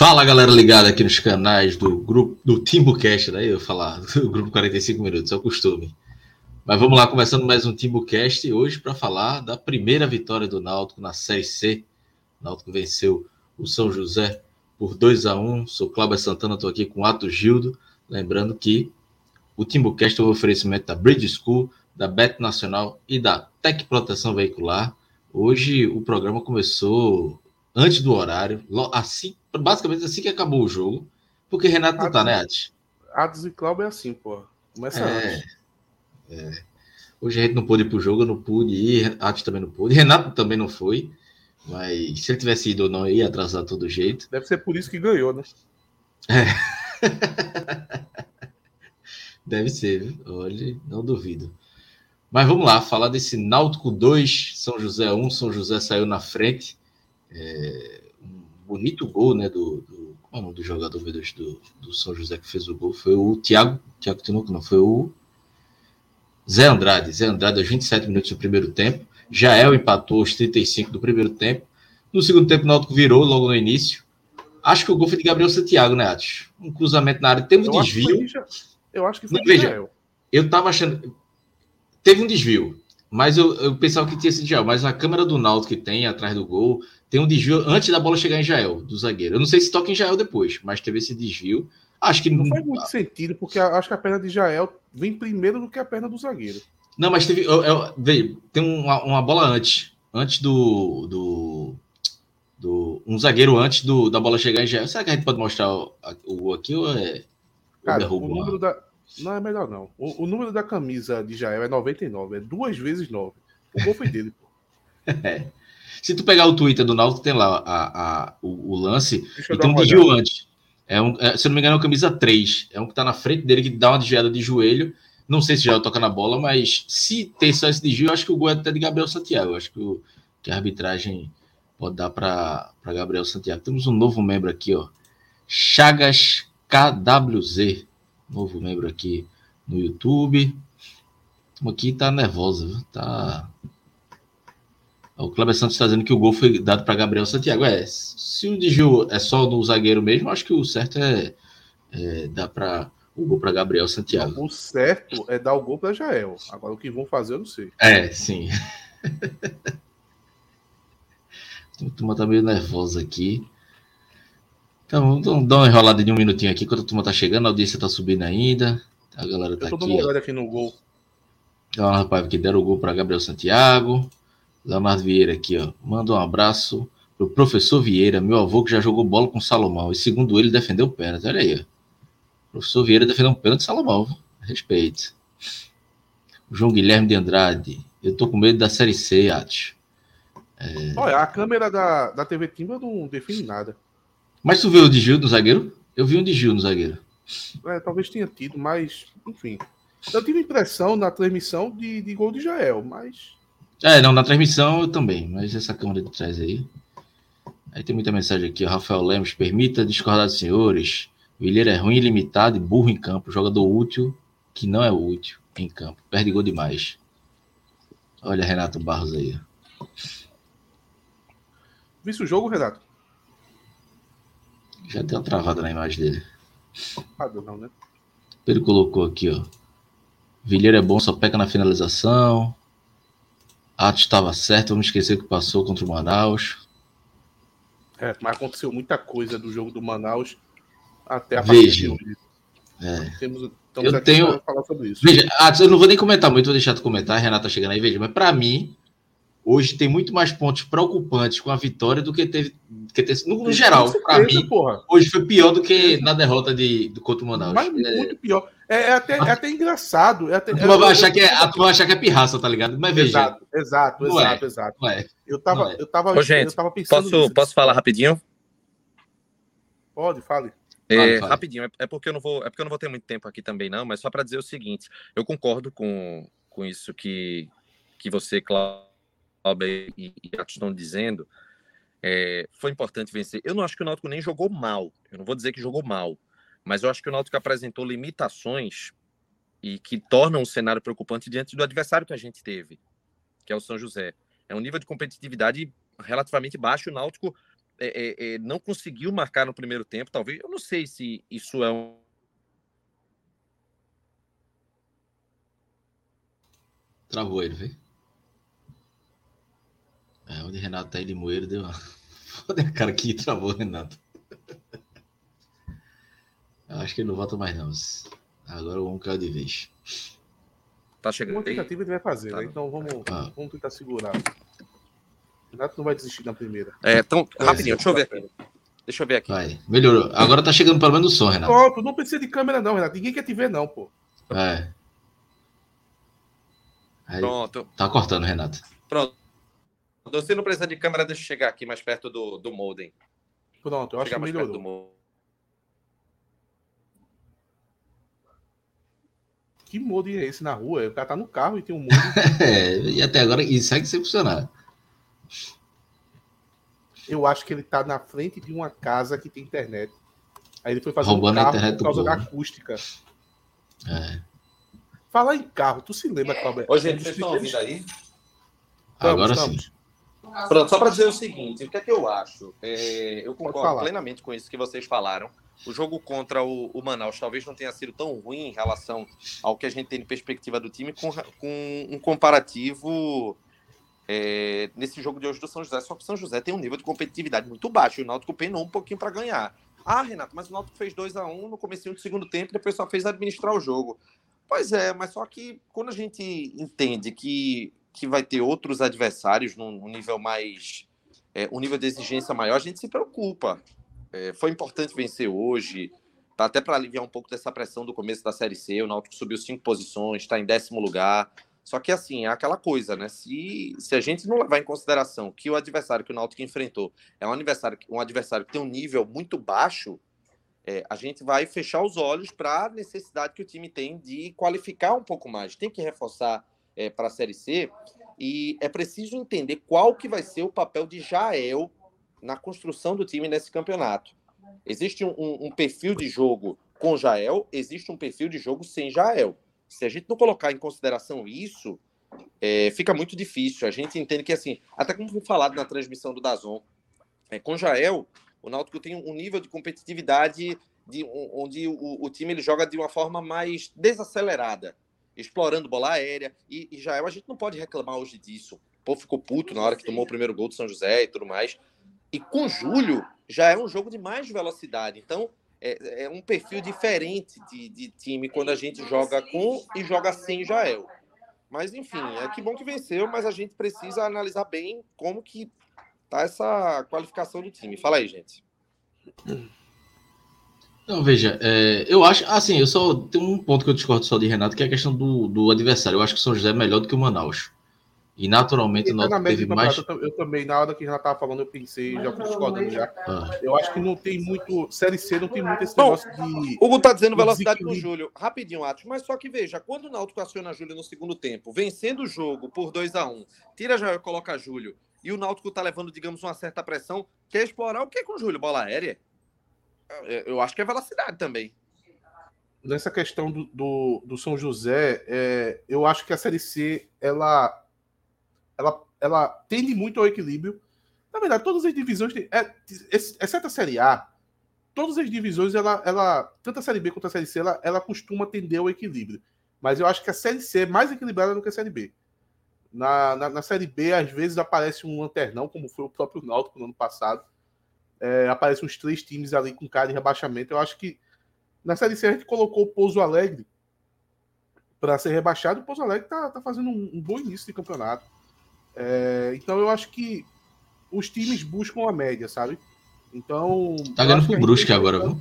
Fala galera ligada aqui nos canais do grupo do TimbuCast, né? Eu falar do grupo 45 minutos, é o costume. Mas vamos lá, começando mais um TimbuCast hoje para falar da primeira vitória do Náutico na Série C. O Náutico venceu o São José por 2 a 1 Sou Cláudio Santana, estou aqui com o Ato Gildo. Lembrando que o TimbuCast é um oferecimento da Bridge School, da Bet Nacional e da Tec Proteção Veicular. Hoje o programa começou antes do horário, assim, basicamente assim que acabou o jogo, porque Renato não tá, né, Adi? Atos e Cláudio é assim, pô. Começa é, antes. É. Hoje a gente não pôde ir pro jogo, eu não pude ir, Atos também não pôde, Renato também não foi, mas se ele tivesse ido ou não, ia atrasar todo jeito. Deve ser por isso que ganhou, né? É. Deve ser, olha, não duvido. Mas vamos lá, falar desse Náutico 2, São José 1, São José saiu na frente. É, um bonito gol, né? Do, do, qual é o nome do jogador do, do São José que fez o gol? Foi o Thiago, Thiago Tinoco, não, foi o Zé Andrade. Zé Andrade, aos 27 minutos do primeiro tempo. Jael empatou aos 35 do primeiro tempo. No segundo tempo, o Náutico virou logo no início. Acho que o gol foi de Gabriel Santiago, né, Atos? Um cruzamento na área, teve um eu desvio. Acho que eu acho que foi Não, veja, Eu tava achando. Teve um desvio, mas eu, eu pensava que tinha sido Jael. Mas a câmera do Náutico que tem atrás do gol tem um desvio antes da bola chegar em Jael, do zagueiro. Eu não sei se toca em Jael depois, mas teve esse desvio. Acho que não faz muito sentido, porque acho que a perna de Jael vem primeiro do que a perna do zagueiro. Não, mas teve. Eu, eu, veio, tem uma, uma, bola antes. Antes do, do, do. Um zagueiro antes do, da bola chegar em Jael. Será que a gente pode mostrar o, o aqui ou é. Cara, o número da. Não é melhor, não. O, o, número da camisa de Jael é 99, é duas vezes 9. O gol foi dele, pô. é. Se tu pegar o Twitter do Náutico, tem lá a, a, o, o lance e tem um desvio antes. É um, é, se eu não me engano, é o camisa 3. É um que tá na frente dele que dá uma desviada de joelho. Não sei se já toca na bola, mas se tem só esse desvio, eu acho que o gol é até de Gabriel Santiago. Eu acho que, o, que a arbitragem pode dar para Gabriel Santiago. Temos um novo membro aqui, ó. Chagas KWZ. Novo membro aqui no YouTube. Aqui tá nervosa, viu? Tá o Cleber Santos está dizendo que o gol foi dado para Gabriel Santiago. É, se o desvio é só do zagueiro mesmo, acho que o certo é, é dar para o gol para Gabriel Santiago. O certo é dar o gol para Jael. Agora o que vão fazer eu não sei. É, sim. a turma tá meio nervosa aqui. Então, vamos dar uma enrolada de um minutinho aqui, enquanto a turma tá chegando, a audiência tá subindo ainda. A galera tá eu tô aqui. Dando uma aqui no gol. Então, rapaz, que deram o gol para Gabriel Santiago. Leonardo Vieira aqui, ó. Manda um abraço pro professor Vieira, meu avô que já jogou bola com Salomão. E segundo ele, defendeu o pênalti. Olha aí, ó. O professor Vieira defendeu um pênalti de Salomão. Respeito. O João Guilherme de Andrade. Eu tô com medo da Série C, Atos. É... Olha, a câmera da, da TV Timba não define nada. Mas tu viu o de Gil no zagueiro? Eu vi um de Gil no zagueiro. É, talvez tenha tido, mas, enfim. Eu tive impressão na transmissão de, de gol de Jael, mas é, não, na transmissão eu também, mas essa câmera de trás aí. Aí tem muita mensagem aqui, Rafael Lemos, permita discordar dos senhores. Vilheira é ruim, limitado e burro em campo. Jogador útil que não é útil em campo. Perde gol demais. Olha Renato Barros aí. Viste o jogo, Renato? Já deu uma travada na imagem dele. Não, né? Ele colocou aqui, ó. Vilheira é bom, só peca na finalização. Atos estava certo, vamos esquecer o que passou contra o Manaus. É, mas aconteceu muita coisa do jogo do Manaus até a Veja. É. Temos, eu tenho. Falar sobre isso. Veja, Atos, eu não vou nem comentar muito, vou deixar tu comentar, Renata chegando aí, veja, mas para mim, hoje tem muito mais pontos preocupantes com a vitória do que teve. Que teve no, no geral, para mim, porra. hoje foi pior do que na derrota de, do contra o Manaus. Mas é. muito pior. É, é, até, é até engraçado. É até, a turma vai achar que é, a turma vai achar que é pirraça, tá ligado? Mas veja. Exato, exato, não exato, é, exato. Não é, eu tava, eu tava, Ô, gente, eu tava pensando. Posso, posso falar rapidinho? Pode, fale. É, fale. Rapidinho, é, é, porque eu não vou, é porque eu não vou ter muito tempo aqui também, não, mas só para dizer o seguinte: eu concordo com, com isso que, que você, Cláudio e, e estão dizendo. É, foi importante vencer. Eu não acho que o Náutico nem jogou mal. Eu não vou dizer que jogou mal. Mas eu acho que o Náutico apresentou limitações e que tornam o cenário preocupante diante do adversário que a gente teve, que é o São José. É um nível de competitividade relativamente baixo. O Náutico é, é, não conseguiu marcar no primeiro tempo, talvez. Eu não sei se isso é um. Travou ele, viu? É, onde Renato tá aí, Limoeiro deu uma. Foda a cara que travou, Renato. Eu acho que ele não volta mais, não. Agora o homem caiu de vez. Tá chegando. Uma tentativa ele vai fazer, tá. né? Então vamos, ah. vamos tentar segurar. Renato não vai desistir na primeira. É, então, rapidinho, deixa eu ver aqui. Deixa eu ver aqui. Vai, melhorou. Agora tá chegando pelo menos o som, Renato. Pronto, não precisa de câmera, não, Renato. Ninguém quer te ver, não, pô. É. Aí, Pronto. Tá cortando, Renato. Pronto. Você não precisa de câmera, deixa eu chegar aqui mais perto do, do modem. Pronto, eu acho chegar que melhorou. Que modem é esse na rua? O cara tá no carro e tem um modem. é, e até agora isso segue sem funcionar. Eu acho que ele tá na frente de uma casa que tem internet. Aí ele foi fazer Roubando um carro a internet por causa da acústica. É. Falar em carro, tu se lembra, Cláudio? Ô, gente, vocês estão ouvindo aí? Agora estamos. sim. Pronto, só para dizer o seguinte, o que é que eu acho? É, eu concordo plenamente com isso que vocês falaram. O jogo contra o, o, Manaus talvez não tenha sido tão ruim em relação ao que a gente tem de perspectiva do time, com, com um comparativo é, nesse jogo de hoje do São José. Só que o São José tem um nível de competitividade muito baixo e o Náutico penou um pouquinho para ganhar. Ah, Renato, mas o Náutico fez 2 a 1 um no começo do segundo tempo e depois só fez administrar o jogo. Pois é, mas só que quando a gente entende que que vai ter outros adversários num, nível mais. É, um nível de exigência maior, a gente se preocupa. É, foi importante vencer hoje, tá até para aliviar um pouco dessa pressão do começo da Série C. O Náutico subiu cinco posições, está em décimo lugar. Só que, assim, é aquela coisa, né? Se, se a gente não levar em consideração que o adversário que o Náutico enfrentou é um adversário, um adversário que tem um nível muito baixo, é, a gente vai fechar os olhos para a necessidade que o time tem de qualificar um pouco mais. Tem que reforçar é, para a Série C, e é preciso entender qual que vai ser o papel de Jael na construção do time nesse campeonato. Existe um, um perfil de jogo com Jael, existe um perfil de jogo sem Jael. Se a gente não colocar em consideração isso, é, fica muito difícil. A gente entende que, assim, até como foi falado na transmissão do Dazon, é, com Jael, o Náutico tem um nível de competitividade de, onde o, o time ele joga de uma forma mais desacelerada explorando bola aérea. E, Jael, a gente não pode reclamar hoje disso. O povo ficou puto na hora que tomou o primeiro gol do São José e tudo mais. E com Júlio, já é um jogo de mais velocidade. Então, é, é um perfil diferente de, de, time quando a gente joga com e joga sem Jael. Mas, enfim, é que bom que venceu, mas a gente precisa analisar bem como que tá essa qualificação do time. Fala aí, gente. Não, veja, é, eu acho, assim, eu só tenho um ponto que eu discordo só de Renato, que é a questão do, do adversário. Eu acho que o São José é melhor do que o Manaus. E naturalmente não teve mais. Eu, eu, também, na hora que já estava falando, eu pensei, já discordando já. Ah. Eu acho que não tem muito. Série C não tem muito esse Bom, negócio de. Hugo tá dizendo velocidade com o Júlio. Rapidinho, Atos. Mas só que veja, quando o Náutico aciona Júlio no segundo tempo, vencendo o jogo por 2 a 1 um, tira já e coloca Júlio, e o Náutico tá levando, digamos, uma certa pressão, quer explorar o que com o Júlio? Bola aérea? Eu acho que é velocidade também. Nessa questão do, do, do São José, é, eu acho que a Série C ela, ela, ela tende muito ao equilíbrio. Na verdade, todas as divisões, têm, é, exceto a Série A, todas as divisões, ela, ela, tanto a Série B quanto a Série C, ela, ela costuma tender ao equilíbrio. Mas eu acho que a Série C é mais equilibrada do que a Série B. Na, na, na Série B, às vezes aparece um lanternão, como foi o próprio Náutico no ano passado é, aparecem uns três times ali com cara de rebaixamento. Eu acho que na Série C a gente colocou o Pouso Alegre para ser rebaixado. O Pouso Alegre está tá fazendo um, um, bom início de campeonato. É, então eu acho que os times buscam a média, sabe? Então. Tá ganhando pro Brusque agora, viu?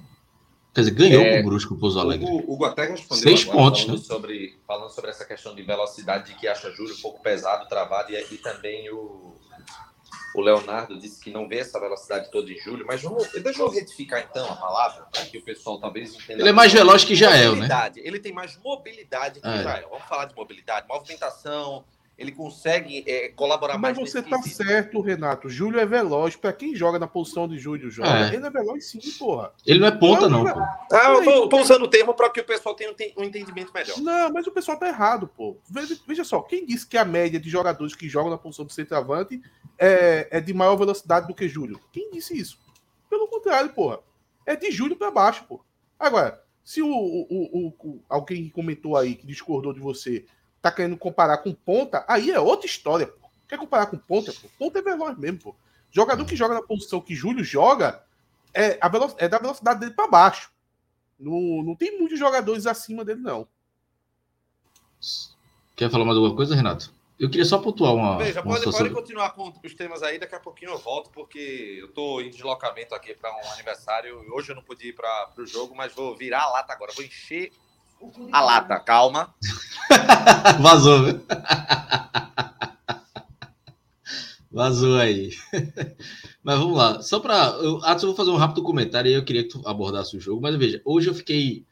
Quer dizer, ganhou é, o Brusque o Pouso Alegre. O Hugo até respondeu Seis pontos, falando, né? sobre, falando sobre essa questão de velocidade que acha Júlio um pouco pesado, travado, e, e também o, o Leonardo disse que não vê essa velocidade toda em julho, mas vamos, deixa eu retificar então a palavra, para que o pessoal talvez entenda. Ele é mais veloz que Jael, né? Ele tem mais mobilidade que é. Jael. Vamos falar de mobilidade, movimentação, ele consegue é, colaborar Mas mais. Mas você tá certo, Renato. Júlio é veloz. Para quem joga na posição de Júlio joga, é. ele é veloz sim, porra. Ele não é ponta, não. não pô. Ah, eu tô, tô, usando o termo para que o pessoal tenha um entendimento melhor. Não, mas o pessoal tá errado, pô. Veja, veja, só, quem disse que a média de jogadores que jogam na posição de centroavante é, é de maior velocidade do que Júlio. Quem disse isso? Pelo contrário, porra. É de Júlio para baixo, porra. Agora, se o, o, o, alguém que comentou aí, que discordou de você, tá querendo comparar com ponta, aí é outra história, pô. Quer comparar com ponta? Pô? Ponta é veloz mesmo, pô. Jogador que joga na posição que Júlio joga é, a velo é da velocidade dele para baixo. Não, não tem muitos jogadores acima dele, não. Quer falar mais alguma coisa, Renato? Eu queria só pontuar uma. Veja, uma pode, pode continuar com os temas aí, daqui a pouquinho eu volto, porque eu estou em deslocamento aqui para um aniversário. Hoje eu não pude ir para o jogo, mas vou virar a lata agora, vou encher a lata, calma. Vazou? Vazou aí. Mas vamos lá. Só para. Antes eu vou fazer um rápido comentário e eu queria que tu abordasse o jogo. Mas veja, hoje eu fiquei.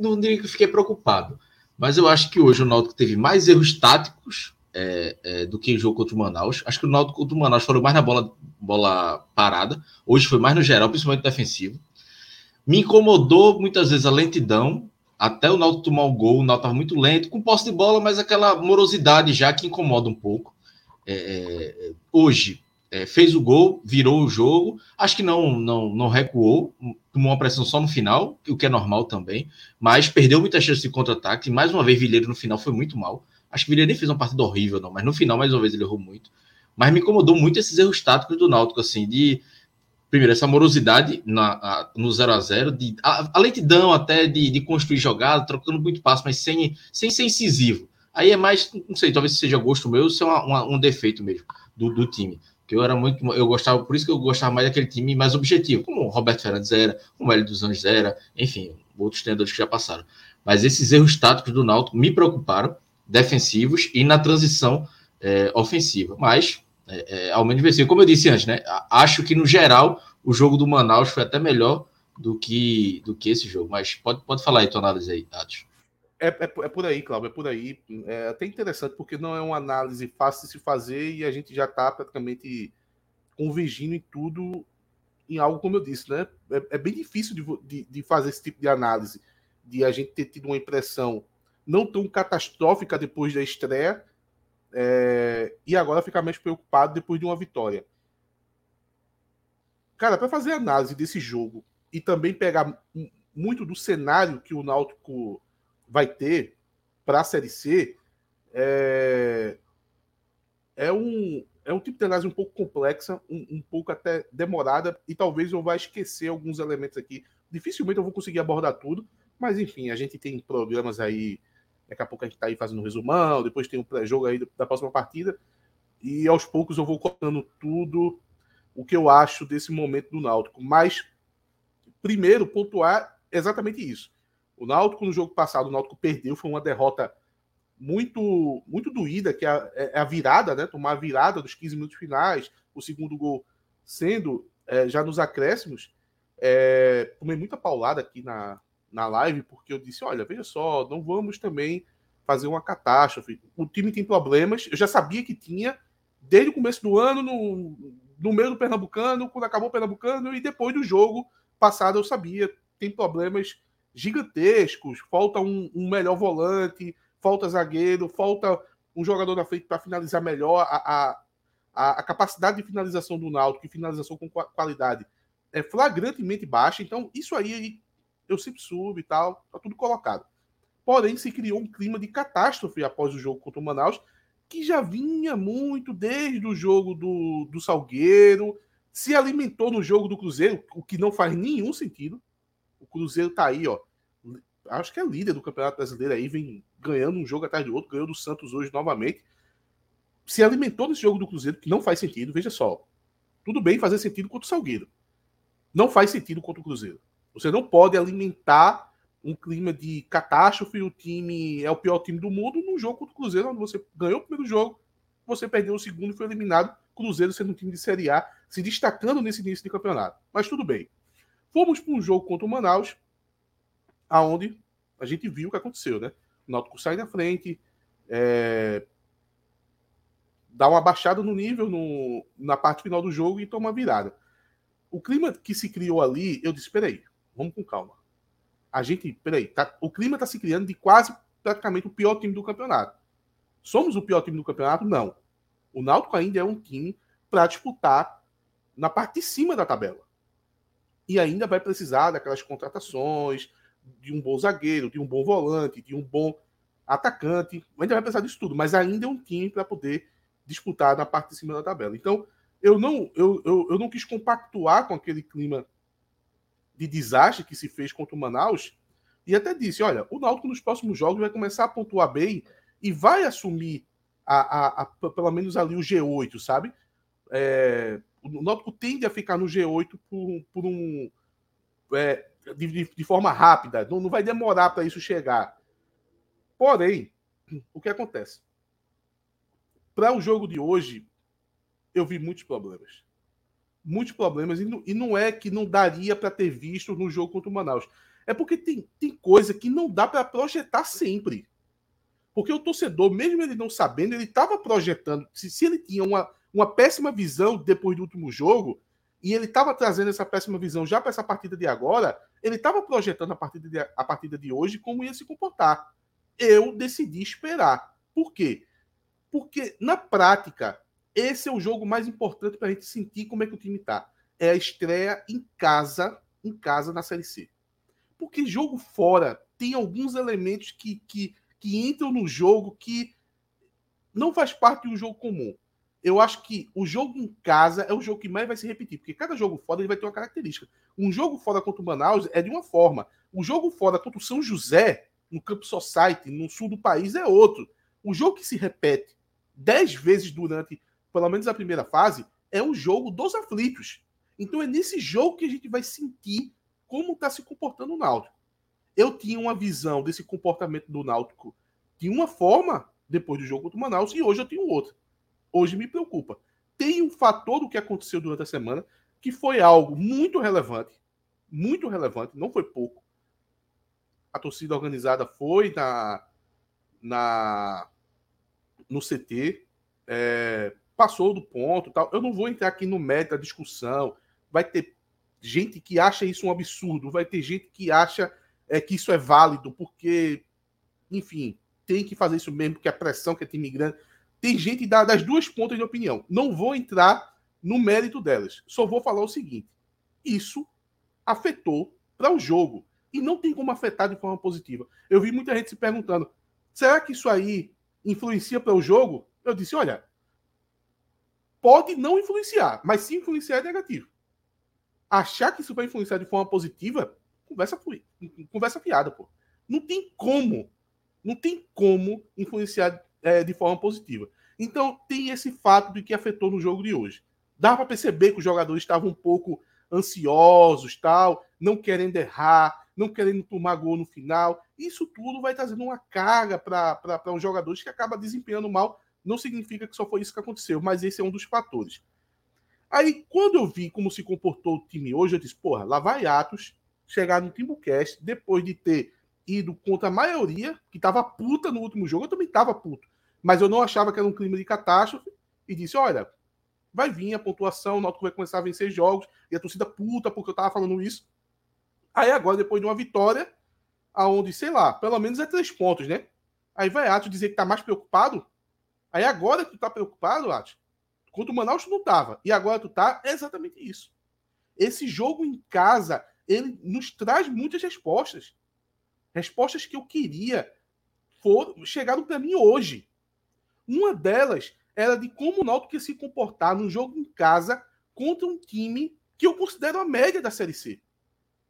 Não diria que fiquei preocupado. Mas eu acho que hoje o Náutico teve mais erros táticos é, é, do que o jogo contra o Manaus. Acho que o Náutico contra o Manaus foram mais na bola, bola parada. Hoje foi mais no geral, principalmente defensivo. Me incomodou muitas vezes a lentidão. Até o Náutico tomar o gol, o Náutico estava muito lento, com posse de bola, mas aquela morosidade já que incomoda um pouco. É, é hoje, é, fez o gol, virou o jogo. Acho que não, não, não recuou, tomou uma pressão só no final, o que é normal também, mas perdeu muitas chances de contra-ataque. Mais uma vez, Vilheiro no final foi muito mal. Acho que Vilheiro nem fez uma partida horrível, não, mas no final, mais uma vez, ele errou muito. Mas me incomodou muito esses erros táticos do Náutico, assim, de. Primeiro, essa morosidade na, a, no 0 a 0 de, a, a lentidão até de, de construir jogada, trocando muito passo, mas sem, sem ser incisivo. Aí é mais, não sei, talvez seja gosto meu, se é uma, uma, um defeito mesmo do, do time que eu era muito, eu gostava, por isso que eu gostava mais daquele time mais objetivo, como o Roberto Fernandes era, como o Hélio dos Anjos era, enfim, outros treinadores que já passaram. Mas esses erros táticos do Náutico me preocuparam, defensivos e na transição é, ofensiva. Mas, é, é, menos venceu. Como eu disse antes, né? Acho que no geral o jogo do Manaus foi até melhor do que, do que esse jogo. Mas pode, pode falar aí tua análise aí, Atos. É, é, é, por aí, Cláudio, é por aí. É até interessante, porque não é uma análise fácil de se fazer e a gente já está praticamente convergindo em tudo, em algo como eu disse, né? É, é bem difícil de, de, de, fazer esse tipo de análise, de a gente ter tido uma impressão não tão catastrófica depois da estreia é, e agora ficar mais preocupado depois de uma vitória. Cara, para fazer análise desse jogo e também pegar muito do cenário que o Náutico vai ter para a Série C é, é, um, é um tipo de análise um pouco complexa, um, um, pouco até demorada, e talvez eu vá esquecer alguns elementos aqui. Dificilmente eu vou conseguir abordar tudo, mas enfim, a gente tem programas aí. Daqui a pouco a gente está aí fazendo um resumão, depois tem um pré-jogo aí da próxima partida, e aos poucos eu vou contando tudo o que eu acho desse momento do Náutico. Mas, primeiro, pontuar exatamente isso. O Náutico, no jogo passado, o Náutico perdeu, foi uma derrota muito muito doída, que é a, é a virada, né? Tomar a virada dos 15 minutos finais, o segundo gol sendo é, já nos acréscimos. É, tomei muita paulada aqui na, na live, porque eu disse: olha, veja só, não vamos também fazer uma catástrofe. O time tem problemas, eu já sabia que tinha, desde o começo do ano, no, no meio do Pernambucano, quando acabou o Pernambucano, e depois do jogo passado eu sabia, tem problemas gigantescos. Falta um, um melhor volante, falta zagueiro, falta um jogador na frente para finalizar melhor. A, a, a, capacidade de finalização do Náutico, finalização com qualidade, é flagrantemente baixa. Então, isso aí eu sempre subo e tal, tá tudo colocado. Porém, se criou um clima de catástrofe após o jogo contra o Manaus, que já vinha muito desde o jogo do, do Salgueiro, se alimentou no jogo do Cruzeiro, o que não faz nenhum sentido. O Cruzeiro tá aí, ó. Acho que é líder do Campeonato Brasileiro aí, vem ganhando um jogo atrás do outro, ganhou do Santos hoje novamente. Se alimentou nesse jogo do Cruzeiro, que não faz sentido, veja só. Tudo bem fazer sentido contra o Salgueiro. Não faz sentido contra o Cruzeiro. Você não pode alimentar um clima de catástrofe, o time é o pior time do mundo, num jogo contra o Cruzeiro, onde você ganhou o primeiro jogo, você perdeu o segundo e foi eliminado. Cruzeiro sendo um time de Série A, se destacando nesse início de campeonato. Mas tudo bem. Fomos para um jogo contra o Manaus, aonde a gente viu o que aconteceu, né? O Náutico sai na frente, é... dá uma baixada no nível no... na parte final do jogo e toma virada. O clima que se criou ali, eu disse, peraí, vamos com calma. A gente, peraí, tá... o clima está se criando de quase praticamente o pior time do campeonato. Somos o pior time do campeonato? Não. O Náutico ainda é um time para disputar na parte de cima da tabela. E ainda vai precisar daquelas contratações, de um bom zagueiro, de um bom volante, de um bom atacante. Ainda vai precisar disso tudo, mas ainda é um time para poder disputar na parte de cima da tabela. Então, eu não, eu, eu, eu não quis compactuar com aquele clima de desastre que se fez contra o Manaus e até disse: olha, o Náutico nos próximos jogos vai começar a pontuar bem e vai assumir a, a, a pelo menos ali o G8, sabe? É, o Náutico tende a ficar no G8 por, por um. É, de, de, forma rápida, não, não vai demorar para isso chegar. Porém, o que acontece? Para o jogo de hoje, eu vi muitos problemas. Muitos problemas, e não, é que não daria para ter visto no jogo contra o Manaus. É porque tem, tem coisa que não dá para projetar sempre. Porque o torcedor, mesmo ele não sabendo, ele estava projetando. Se, se ele tinha uma, uma péssima visão depois do último jogo, e ele estava trazendo essa péssima visão já para essa partida de agora, ele estava projetando a partida, de, a partida de hoje como ia se comportar. Eu decidi esperar. Por quê? Porque, na prática, esse é o jogo mais importante para a gente sentir como é que o time está. É a estreia em casa, em casa na Série C. Porque jogo fora tem alguns elementos que, que, que entram no jogo que não faz parte de um jogo comum eu acho que o jogo em casa é o jogo que mais vai se repetir, porque cada jogo fora ele vai ter uma característica. Um jogo fora contra o Manaus é de uma forma, o jogo fora contra o São José, no Campo Society, no sul do país, é outro. O jogo que se repete dez vezes durante, pelo menos a primeira fase, é o jogo dos aflitos. Então é nesse jogo que a gente vai sentir como está se comportando o Náutico. Eu tinha uma visão desse comportamento do Náutico de uma forma depois do jogo contra o Manaus e hoje eu tenho outra hoje me preocupa. Tem um fator do que aconteceu durante a semana que foi algo muito relevante, muito relevante, não foi pouco. A torcida organizada foi na, na no CT, é, passou do ponto, tal. Eu não vou entrar aqui no mérito da discussão. Vai ter gente que acha isso um absurdo, vai ter gente que acha é, que isso é válido, porque, enfim, tem que fazer isso mesmo, porque a pressão que é time grande tem gente das duas pontas de opinião. Não vou entrar no mérito delas. Só vou falar o seguinte: isso afetou para o jogo. E não tem como afetar de forma positiva. Eu vi muita gente se perguntando: será que isso aí influencia para o jogo? Eu disse: olha, pode não influenciar, mas se influenciar é negativo. Achar que isso vai influenciar de forma positiva, conversa, conversa fiada, pô. Não tem como, não tem como influenciar é, de forma positiva. Então, tem esse fato de que afetou no jogo de hoje. Dá para perceber que os jogadores estavam um pouco ansiosos, tal, não querendo errar, não querendo tomar gol no final. Isso tudo vai trazendo uma carga para os jogadores que acaba desempenhando mal. Não significa que só foi isso que aconteceu, mas esse é um dos fatores. Aí, quando eu vi como se comportou o time hoje, eu disse, porra, lá vai Atos chegar no Timbucast, depois de ter ido contra a maioria, que estava puta no último jogo, eu também estava puto mas eu não achava que era um clima de catástrofe e disse: olha, vai vir a pontuação, o Náutico vai começar a vencer jogos, e a torcida puta porque eu tava falando isso. Aí agora, depois de uma vitória, aonde, sei lá, pelo menos é três pontos, né? Aí vai Atos dizer que tá mais preocupado. Aí agora que tu tá preocupado, Atos, contra o Manaus tu não tava, e agora tu tá, é exatamente isso. Esse jogo em casa, ele nos traz muitas respostas. Respostas que eu queria foram, chegaram para mim hoje. Uma delas era de como o Náutico se comportar num jogo em casa contra um time que eu considero a média da Série C.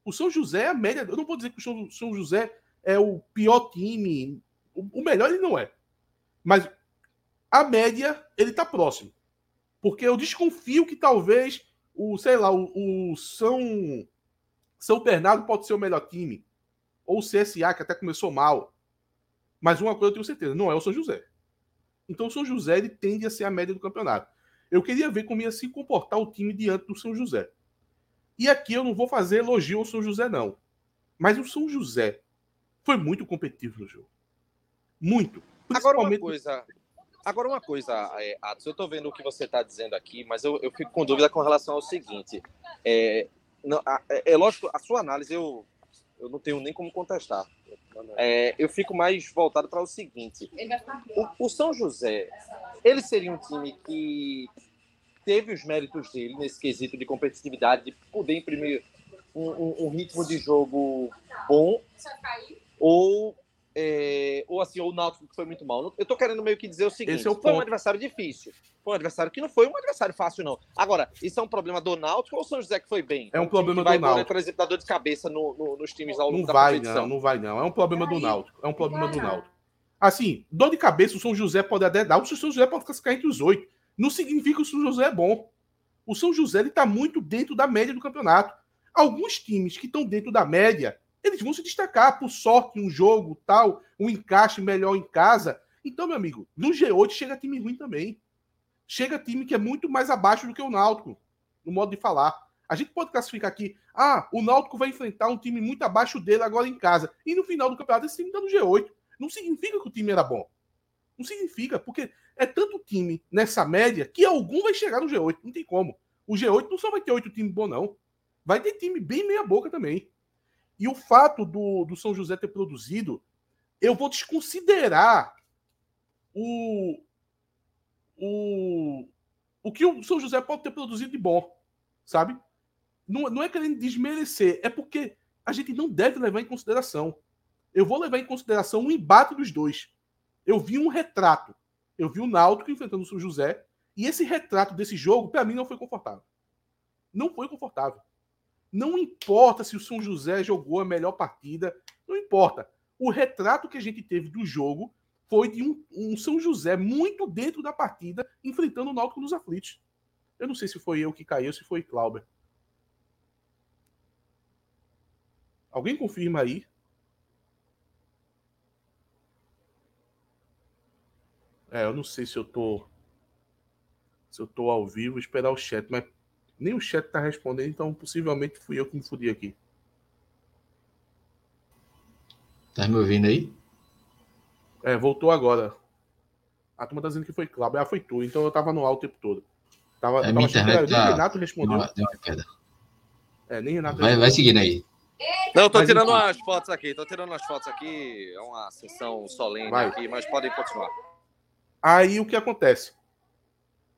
O São José é a média. Eu não vou dizer que o São José é o pior time. O melhor ele não é. Mas a média, ele está próximo. Porque eu desconfio que talvez o, sei lá, o, o São, São Bernardo pode ser o melhor time. Ou o CSA, que até começou mal. Mas uma coisa eu tenho certeza, não é o São José. Então o São José ele tende a ser a média do campeonato. Eu queria ver como ia se comportar o time diante do São José. E aqui eu não vou fazer elogio ao São José, não. Mas o São José foi muito competitivo no jogo. Muito. Agora uma coisa. Agora uma coisa, é, Atos, eu estou vendo o que você está dizendo aqui, mas eu, eu fico com dúvida com relação ao seguinte. É, não, é, é lógico, a sua análise eu Eu não tenho nem como contestar. É, eu fico mais voltado para o seguinte: o, o, São José, ele seria um time que teve os méritos dele nesse quesito de competitividade, de poder imprimir um, um, um ritmo de jogo bom, ou é, ou assim, ou o Náutico que foi muito mal. Eu tô querendo meio que dizer o seguinte: Esse é o foi um adversário difícil. Foi um adversário que não foi um adversário fácil, não. Agora, isso é um problema do Náutico ou o São José que foi bem? É um problema que vai do Náutico. Por exemplo, dar dor de cabeça no, no, nos times ao longo Não da vai, competição. não, não vai, não. É um problema do Náutico. É um problema do Náutico. Assim, dor de cabeça, o São José pode até dar. O São José pode classificar entre os oito. Não significa que o São José é bom. O São José está muito dentro da média do campeonato. Alguns times que estão dentro da média, eles vão se destacar por sorte, um jogo, tal, um encaixe melhor em casa. Então, meu amigo, no G8 chega time ruim também. Chega time que é muito mais abaixo do que o Náutico, no modo de falar. A gente pode classificar aqui, ah, o Náutico vai enfrentar um time muito abaixo dele agora em casa. E no final do campeonato esse time está no G8. Não significa que o time era bom. Não significa, porque é tanto time nessa média que algum vai chegar no G8. Não tem como. O G8 não só vai ter oito times bons, não. Vai ter time bem meia-boca também. E o fato do, do São José ter produzido, eu vou desconsiderar o, o, o que o São José pode ter produzido de bom, sabe? Não, não é querendo desmerecer, é porque a gente não deve levar em consideração. Eu vou levar em consideração o embate dos dois. Eu vi um retrato. Eu vi o Náutico enfrentando o São José, e esse retrato desse jogo, para mim, não foi confortável. Não foi confortável. Não importa se o São José jogou a melhor partida, não importa. O retrato que a gente teve do jogo foi de um, um São José muito dentro da partida, enfrentando o Náutico nos aflitos. Eu não sei se foi eu que caiu, se foi Clauber. Alguém confirma aí? É, eu não sei se eu tô se eu tô ao vivo, esperar o chat, mas nem o chat tá respondendo, então possivelmente fui eu que me fudi aqui. Tá me ouvindo aí? É, voltou agora. A turma tá dizendo que foi Cláudio. Ah, foi tu. Então eu tava no ar o tempo todo. Tava, É, tava minha internet era- nem tá- Renato respondeu. Deu uma, deu uma queda. É, nem Renato Vai, vai seguindo aí. Não, eu tô Mas tirando enfim. umas fotos aqui, tô tirando umas fotos aqui. É uma sessão solene Vai. aqui, mas podem continuar. Aí o que acontece?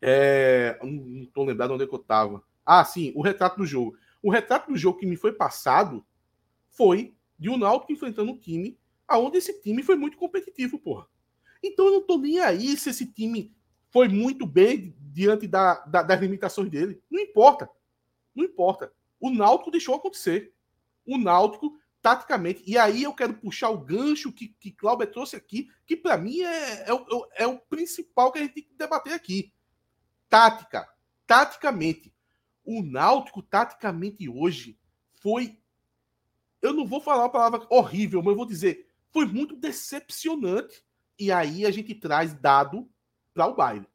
É, não tô lembrado onde é que eu tava. Ah, sim, o retrato do jogo. O retrato do jogo que me foi passado foi de um Náutico enfrentando um time aonde esse time foi muito competitivo, porra. Então eu não tô nem aí se esse time foi muito bem diante da, da- das limitações dele. Não importa. Não importa. O Náutico deixou acontecer. O Náutico, taticamente, e aí eu quero puxar o gancho que, que Cláudio trouxe aqui, que para mim é, é, o- é o principal que a gente tem que debater aqui. Tática. Taticamente. O Náutico, taticamente, hoje, foi. Eu não vou falar uma palavra horrível, mas eu vou dizer, foi muito decepcionante. E aí a gente traz dado para o baile.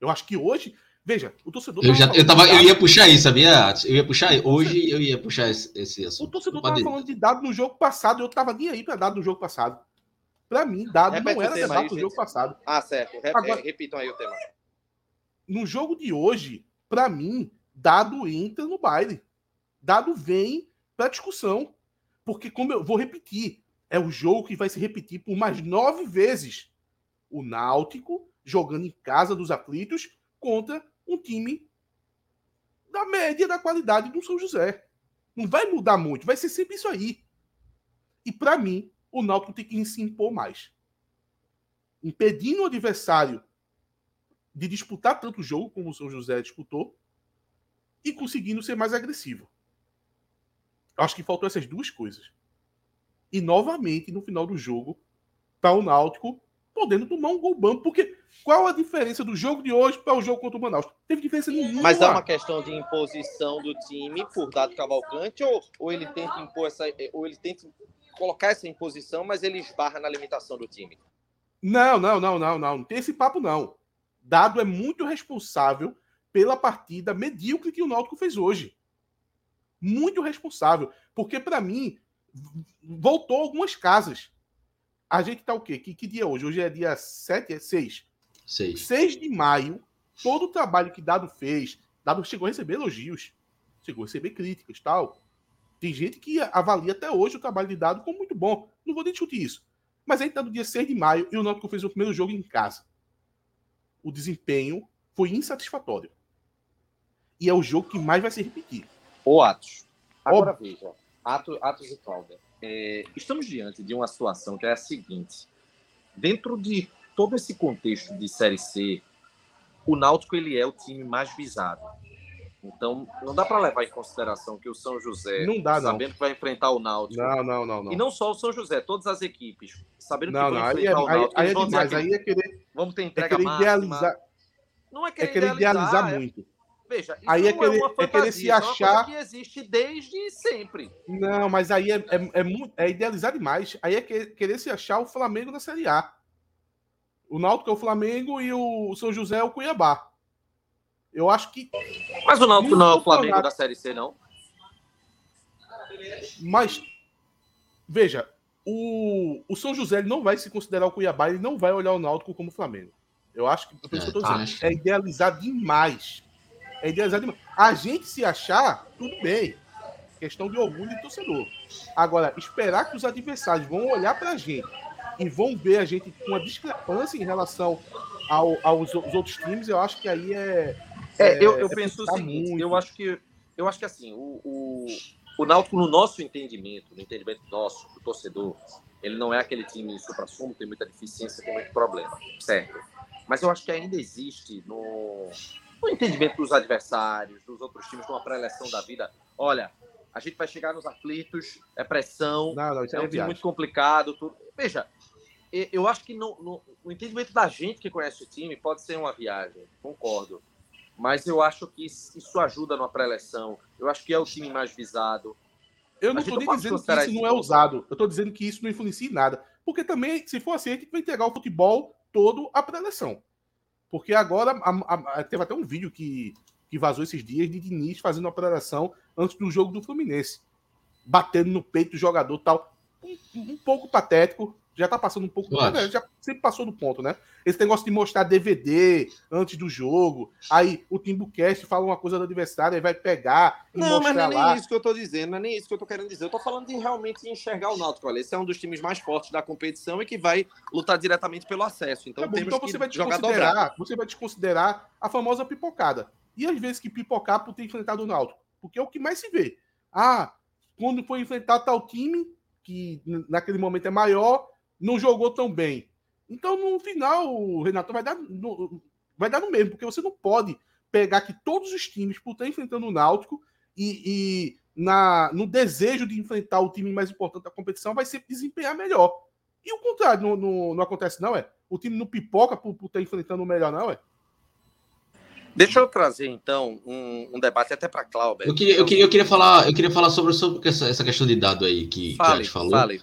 Eu acho que hoje. Veja, o torcedor. Eu, já, eu, tava, eu ia puxar isso, sabia? Eu ia puxar. Hoje eu ia puxar esse, esse O assunto. torcedor Pode tava ir. falando de dado no jogo passado, eu tava nem aí para dado no jogo passado. Para mim, dado Repete não o era debate gente. jogo passado. Ah, certo. Re- Agora- é, repitam aí o tema. No jogo de hoje, para mim, dado entra no baile. Dado vem para discussão. Porque, como eu vou repetir, é o jogo que vai se repetir por mais nove vezes. O Náutico jogando em casa dos aflitos contra um time da média da qualidade do São José. Não vai mudar muito, vai ser sempre isso aí. E para mim, o Náutico tem que se impor mais. Impedindo o adversário de disputar tanto o jogo como o São José disputou e conseguindo ser mais agressivo. Acho que faltou essas duas coisas. E novamente, no final do jogo, tá o Náutico podendo tomar um gol bambo. Porque qual a diferença do jogo de hoje para o jogo contra o Manaus? Teve diferença nenhuma. Mas é uma questão de imposição do time por Dado Cavalcante ou, ou ele tenta impor essa, ou ele tenta colocar essa imposição, mas ele esbarra na limitação do time. Não, não, não, não, não. Não tem esse papo, não. Dado é muito responsável pela partida medíocre que o Náutico fez hoje. Muito responsável. Porque, para mim, voltou algumas casas. A gente tá o quê? Que, que dia é hoje? Hoje é dia 7, é 6. Seis. 6 de maio, todo o trabalho que Dado fez, Dado chegou a receber elogios, chegou a receber críticas tal. Tem gente que avalia até hoje o trabalho de dado como muito bom. Não vou discutir isso. Mas aí está no dia 6 de maio e o Náutico fez o primeiro jogo em casa. O desempenho foi insatisfatório. E é o jogo que mais vai se repetir. Ô, Atos. Agora Óbvio. veja. Atos, Atos e Cláudia. É, estamos diante de uma situação que é a seguinte. Dentro de todo esse contexto de Série C, o Náutico ele é o time mais visado. Então, não dá para levar em consideração que o São José, não dá, sabendo não. que vai enfrentar o Náutico. Não, não, não, não. E não só o São José, todas as equipes, sabendo não, que não, enfrentar é, o Náutico. Aí, aí é demais, aí é querer. Vamos ter entrega é querer máxima. idealizar. Não é querer, é querer idealizar, idealizar é... muito. Veja, isso aí é querer, é, fantasia, é querer se achar. que existe desde sempre. Não, mas aí é, é, é, é idealizar demais. Aí é querer se achar o Flamengo na Série A. O Náutico é o Flamengo e o São José é o Cuiabá. Eu acho que. Mas o Náutico não é o Flamengo da Série C, não? Mas, veja, o, o São José ele não vai se considerar o Cuiabá, ele não vai olhar o Náutico como Flamengo. Eu acho que, por isso é, que eu tô dizendo, acho. é idealizar demais. É idealizar demais. A gente se achar, tudo bem. Questão de orgulho de torcedor. Agora, esperar que os adversários vão olhar pra gente e vão ver a gente com uma discrepância em relação ao, aos, aos outros times, eu acho que aí é, é, eu, eu é penso o seguinte, muito. eu acho que eu acho que assim, o, o, o Náutico, no nosso entendimento, no entendimento nosso, do torcedor, ele não é aquele time supra-sumo, tem muita deficiência, tem muito problema, certo? Mas eu acho que ainda existe no, no entendimento dos adversários, dos outros times, numa pré-eleção da vida. Olha, a gente vai chegar nos aflitos, é pressão, não, não, é, é um time muito complicado. Tudo. Veja, eu acho que no, no, no entendimento da gente que conhece o time, pode ser uma viagem, concordo mas eu acho que isso ajuda na pré-eleição. Eu acho que é o time mais visado. Eu não estou nem dizendo que isso não é usado. Eu estou dizendo que isso não influencia em nada. Porque também, se for assim, a gente vai entregar o futebol todo à pré-eleição. Porque agora a, a, teve até um vídeo que, que vazou esses dias de Diniz fazendo a pré-eleição antes do jogo do Fluminense. Batendo no peito do jogador tal. Um, um pouco patético, já tá passando um pouco. Né? Já sempre passou do ponto, né? Esse negócio de mostrar DVD antes do jogo. Aí o Timbucast fala uma coisa do adversário, aí vai pegar e não, mostrar mas não é nem isso que eu tô dizendo, não é nem isso que eu tô querendo dizer. Eu tô falando de realmente enxergar o Náutico. Olha, esse é um dos times mais fortes da competição e que vai lutar diretamente pelo acesso. Então, tá bom, então você vai desconsiderar, você vai desconsiderar a famosa pipocada. E às vezes que pipocar por ter enfrentado o Náutico. Porque é o que mais se vê. Ah, quando foi enfrentar tal time, que naquele momento é maior, não jogou tão bem. Então, no final, o Renato vai dar no, vai dar no mesmo, porque você não pode pegar que todos os times, por estar enfrentando o Náutico e, e na, no desejo de enfrentar o time mais importante da competição, vai sempre desempenhar melhor. E o contrário, não, não, não acontece, não, é? O time não pipoca por, por estar enfrentando o melhor, não, é? Deixa eu trazer, então, um, um debate até para Cláudio. Eu queria, eu, queria, eu, queria falar, eu queria falar sobre, sobre essa, essa questão de dado aí que, fale, que a gente falou. Fale.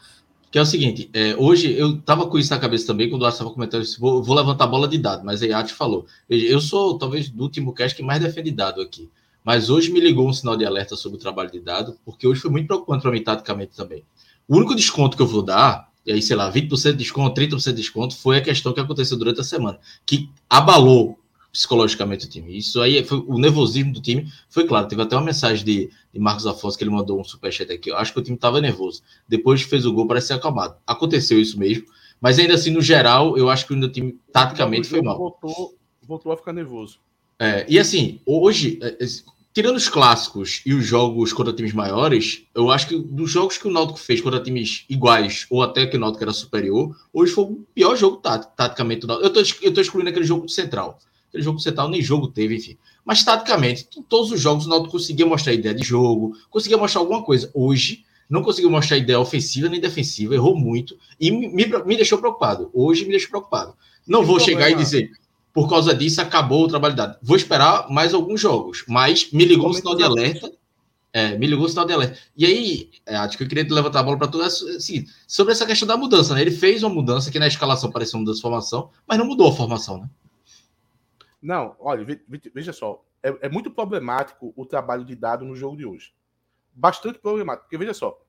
Que é o seguinte, é, hoje eu tava com isso na cabeça também, quando o Arthur estava comentando isso, vou, vou, levantar a bola de dado, mas a Arte falou. Eu sou talvez do último cast que mais defende dado aqui. Mas hoje me ligou um sinal de alerta sobre o trabalho de dado, porque hoje foi muito preocupante para mim taticamente também. O único desconto que eu vou dar, e aí, sei lá, 20% de desconto, 30% de desconto, foi a questão que aconteceu durante a semana, que abalou psicologicamente o time. Isso aí foi o nervosismo do time. Foi claro, teve até uma mensagem de, de Marcos Afonso que ele mandou um superchat aqui. Eu acho que o time estava nervoso. Depois fez o gol, parece ser acalmado. Aconteceu isso mesmo. Mas ainda assim, no geral, eu acho que o time taticamente foi mal. Voltou, voltou a ficar nervoso. É, e assim, hoje, é, é, tirando os clássicos e os jogos contra times maiores, eu acho que dos jogos que o Náutico fez contra times iguais, ou até que o Náutico era superior, hoje foi o pior jogo taticamente do Náutico. Eu tô excluindo aquele jogo central Aquele jogo central nem jogo teve, enfim. Mas, taticamente, em todos os jogos, o Náutico conseguia mostrar ideia de jogo, conseguia mostrar alguma coisa. Hoje, não conseguiu mostrar ideia ofensiva nem defensiva, errou muito e me, me deixou preocupado. Hoje me deixou preocupado. Não vou chegar e dizer, por causa disso, acabou o trabalho dado. Vou esperar mais alguns jogos, mas me ligou o sinal de alerta. É, me ligou o sinal de alerta. E aí, é, acho que eu queria levantar a bola para tudo. É seguinte, sobre essa questão da mudança, né? Ele fez uma mudança que na escalação parecia uma mudança de formação, mas não mudou a formação, né? Não, olha, veja só. É, é, muito problemático o trabalho de dado no jogo de hoje. Bastante problemático. Porque veja só.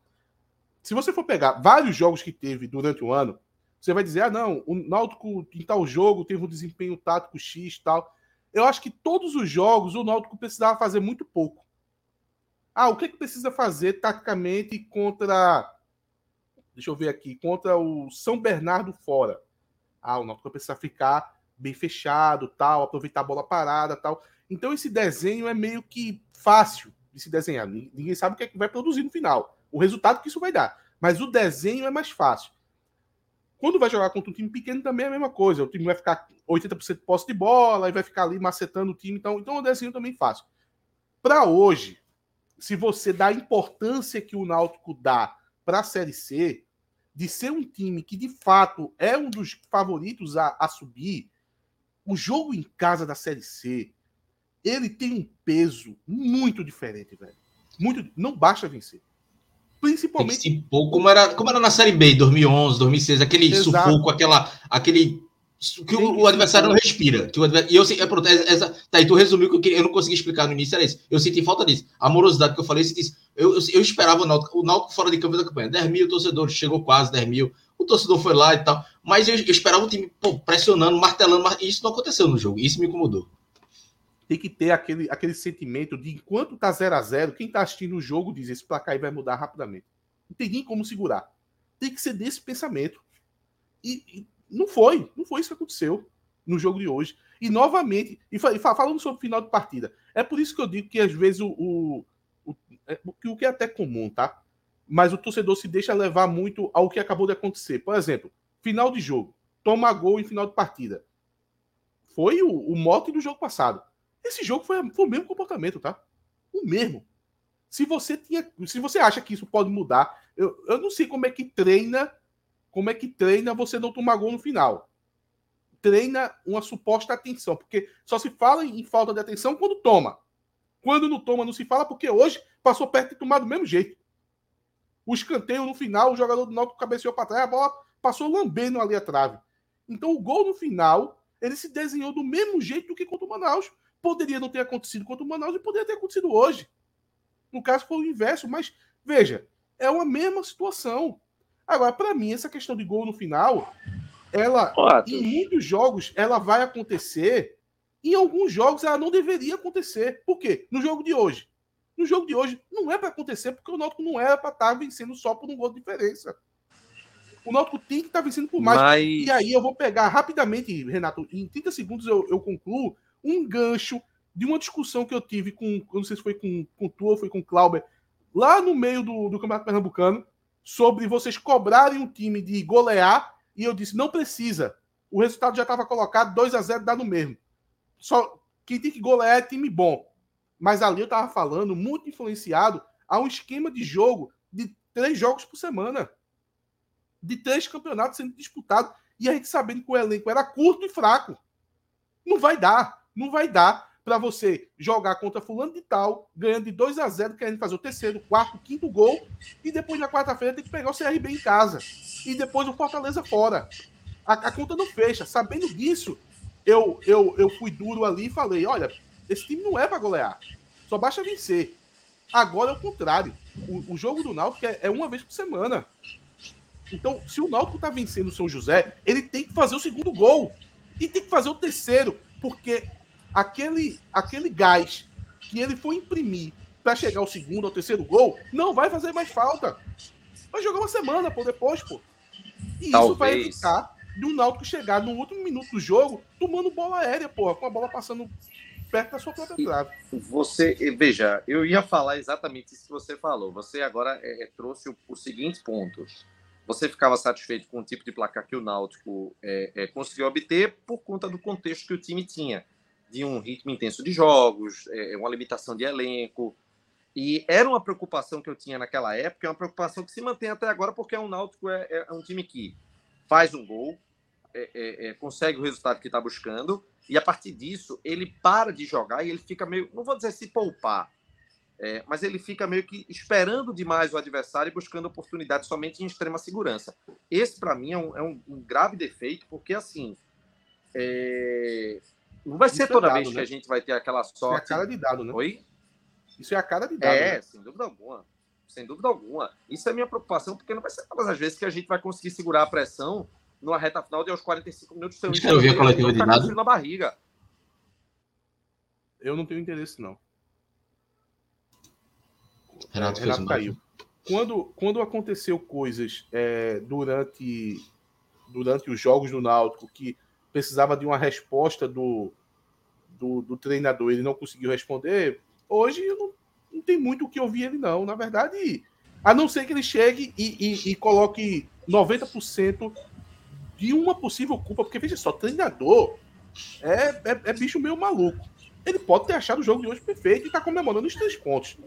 Se você for pegar vários jogos que teve durante o ano, você vai dizer: ah, não, o Náutico em tal jogo teve um desempenho tático X tal. Eu acho que todos os jogos o Náutico precisava fazer muito pouco. Ah, o que, que precisa fazer taticamente contra. Deixa eu ver aqui. Contra o São Bernardo fora. Ah, o Náutico precisa ficar bem fechado, tal, aproveitar a bola parada, tal. Então esse desenho é meio que fácil de se desenhar. Ninguém sabe o que, é que vai produzir no final, o resultado que isso vai dar. Mas o desenho é mais fácil. Quando vai jogar contra um time pequeno também é a mesma coisa. O time vai ficar 80% de posse de bola e vai ficar ali macetando o time. Então, então o desenho também é fácil. Para hoje, se você dá a importância que o Náutico dá para a Série C, de ser um time que de fato é um dos favoritos a, a subir, o jogo em casa da Série C, ele tem um peso muito diferente, velho. Muito, não basta vencer. Principalmente. Impor, como, era, como era na Série B, 2011, 2006, aquele Exato. sufoco, aquela, aquele. Que o, o, adversário não respira. Que o adversário, e eu é, pronto, essa, tá aí, tu resumiu que eu, eu não consegui explicar no início, era isso. Eu senti falta disso. A amorosidade que eu falei, eu, senti, eu, eu, eu esperava o Náutico, o Náutico fora de campo da campanha. 10 mil torcedores, chegou quase 10 mil. O torcedor foi lá e tal. Mas eu, eu esperava o time pô, pressionando, martelando, e isso não aconteceu no jogo. Isso me incomodou tem que ter aquele, aquele sentimento de enquanto tá 0 a 0 quem tá assistindo o jogo diz esse placar aí vai mudar rapidamente. Não tem nem como segurar. Tem que ser desse pensamento. E, e não foi, não foi isso que aconteceu no jogo de hoje. E novamente, e, falando sobre o final de partida, é por isso que eu digo que às vezes o, o, o, é, o que é até comum, tá? Mas o torcedor se deixa levar muito ao que acabou de acontecer. Por exemplo, final de jogo, toma gol em final de partida. Foi o, o mote do jogo passado. Esse jogo foi, foi o mesmo comportamento, tá? O mesmo. Se você tinha, se você acha que isso pode mudar, eu, eu não sei como é que treina, como é que treina você não tomar gol no final. Treina uma suposta atenção, porque só se fala em falta de atenção quando toma. Quando não toma, não se fala, porque hoje passou perto de tomar do mesmo jeito. O escanteio no final, o jogador do Náutico cabeceou para trás, a bola passou lambendo ali a trave. Então o gol no final, ele se desenhou do mesmo jeito que contra o Manaus. Poderia não ter acontecido contra o Manaus e poderia ter acontecido hoje. No caso, foi o inverso, mas veja, é uma mesma situação. Agora, para mim, essa questão de gol no final, ela, em muitos jogos, ela vai acontecer. Em alguns jogos, ela não deveria acontecer. Por quê? No jogo de hoje. No jogo de hoje, não é para acontecer, porque o Náutico não era para estar tá vencendo só por um gol de diferença. O Náutico tem que estar tá vencendo por mais. Mas... E aí eu vou pegar rapidamente, Renato, em 30 segundos eu, eu concluo um gancho de uma discussão que eu tive com, eu não sei se foi com, com tu ou foi com o Clauber, lá no meio do, do Campeonato Pernambucano, sobre vocês cobrarem um time de golear, e eu disse, não precisa. O resultado já estava colocado, 2 a 0 dá no mesmo. Só quem tem que golear é time bom. Mas ali eu estava falando, muito influenciado, a um esquema de jogo de três jogos por semana. De três campeonatos sendo disputados. E a gente sabendo que o elenco era curto e fraco. Não vai dar. Não vai dar para você jogar contra fulano de tal, ganhando de 2 a 0 querendo fazer o terceiro, quarto, quinto gol, e depois na quarta-feira tem que pegar o CRB em casa. E depois o Fortaleza fora. A, a, conta não fecha. Sabendo disso, eu, eu, eu fui duro ali e falei: olha, esse time não é para golear. Só basta vencer. Agora é o contrário. O, o jogo do Náutico é, é, uma vez por semana. Então, se o Náutico tá vencendo o São José, ele tem que fazer o segundo gol. E tem que fazer o terceiro. Porque aquele, aquele gás que ele foi imprimir para chegar ao segundo ou terceiro gol, não vai fazer mais falta. Vai jogar uma semana por depois, pô. E Talvez. isso vai evitar de um Náutico chegar no último minuto do jogo tomando bola aérea, porra, com a bola passando perto da sua própria trave. Você, veja, eu ia falar exatamente isso que você falou. Você agora é, é, trouxe o, o, seguinte ponto. Você ficava satisfeito com o tipo de placar que o Náutico é, é conseguiu obter por conta do contexto que o time tinha de um ritmo intenso de jogos, é, uma limitação de elenco. E era uma preocupação que eu tinha naquela época, é uma preocupação que se mantém até agora, porque é um Náutico é, é um time que faz um gol, é, é, é consegue o resultado que está buscando, e a partir disso ele para de jogar e ele fica meio, não vou dizer se poupar, é, mas ele fica meio que esperando demais o adversário e buscando oportunidades somente em extrema segurança. Esse, para mim, é um, é um, um, grave defeito, porque assim. É, não vai ser Isso é toda dado, vez né? que a gente vai ter aquela sorte. Isso é a cara de dado, né? Oi? Isso é a cara de dado. É, né? sem dúvida alguma. Sem dúvida alguma. Isso é minha preocupação, porque não vai ser todas as vezes que a gente vai conseguir segurar a pressão numa reta final de aos 45 minutos. Sem Você quer ver a coletiva de dado? Na barriga. Eu não tenho interesse, não. Renato, é, Renato caiu. Quando, quando aconteceu coisas é, durante, durante os jogos do Náutico que precisava de uma resposta do, do, do treinador, ele não conseguiu responder, hoje não, não tem muito o que ouvir ele, não. Na verdade, a não ser que ele chegue e, e, e coloque 90% de uma possível culpa, porque veja só, treinador é, é, é, bicho meio maluco. Ele pode ter achado o jogo de hoje perfeito e tá comemorando os três pontos.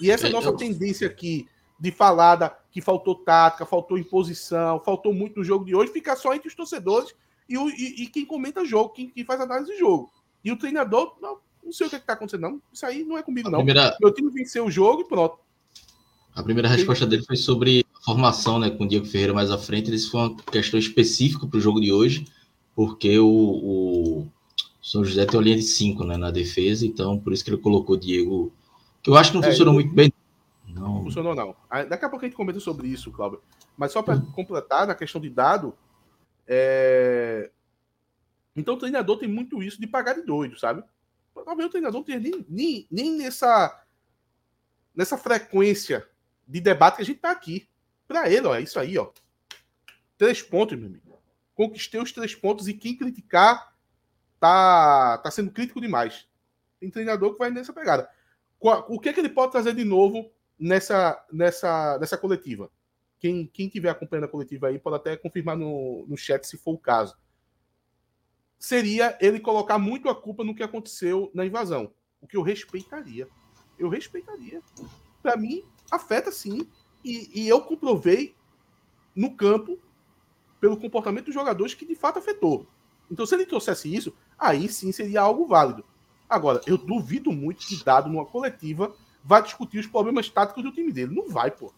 E essa é nossa tendência aqui de falada que faltou tática, faltou imposição, faltou muito no jogo de hoje, ficar só entre os torcedores e, o, e, e quem comenta jogo, quem, quem, faz análise de jogo. E o treinador, não, não sei o que, é está acontecendo, não. Isso aí não é comigo, não. Primeira... Meu time venceu o jogo e pronto. A primeira resposta dele foi sobre formação, né, com o Diego Ferreira mais à frente. Isso foi uma questão específica para o jogo de hoje, porque o, o São José tem uma linha de 5 né, na defesa, então por isso que ele colocou o Diego, que eu acho que não é, funcionou eu... muito bem. Não. não funcionou, não. Daqui a pouco a gente comenta sobre isso, Cláudio. Mas só para completar, na questão de dado, é... então o treinador tem muito isso de pagar de doido, sabe? Talvez o treinador não tenha nem, nem, nem nessa, nessa frequência de debate que a gente tá aqui. Para ele, ó, é isso aí, ó. Três pontos, meu amigo. Conquistei os três pontos e quem criticar tá, tá sendo crítico demais. Tem treinador que vai nessa pegada. O que é que ele pode trazer de novo nessa, nessa, nessa coletiva? Quem, quem tiver acompanhando a coletiva aí pode até confirmar no, no chat se for o caso. Seria ele colocar muito a culpa no que aconteceu na invasão. O que eu respeitaria. Eu respeitaria. Para mim, afeta sim. E, e eu comprovei no campo, pelo comportamento dos jogadores, que de fato afetou. Então, se ele trouxesse isso, aí sim seria algo válido. Agora, eu duvido muito que, dado numa coletiva, vá discutir os problemas táticos do time dele. Não vai, pô.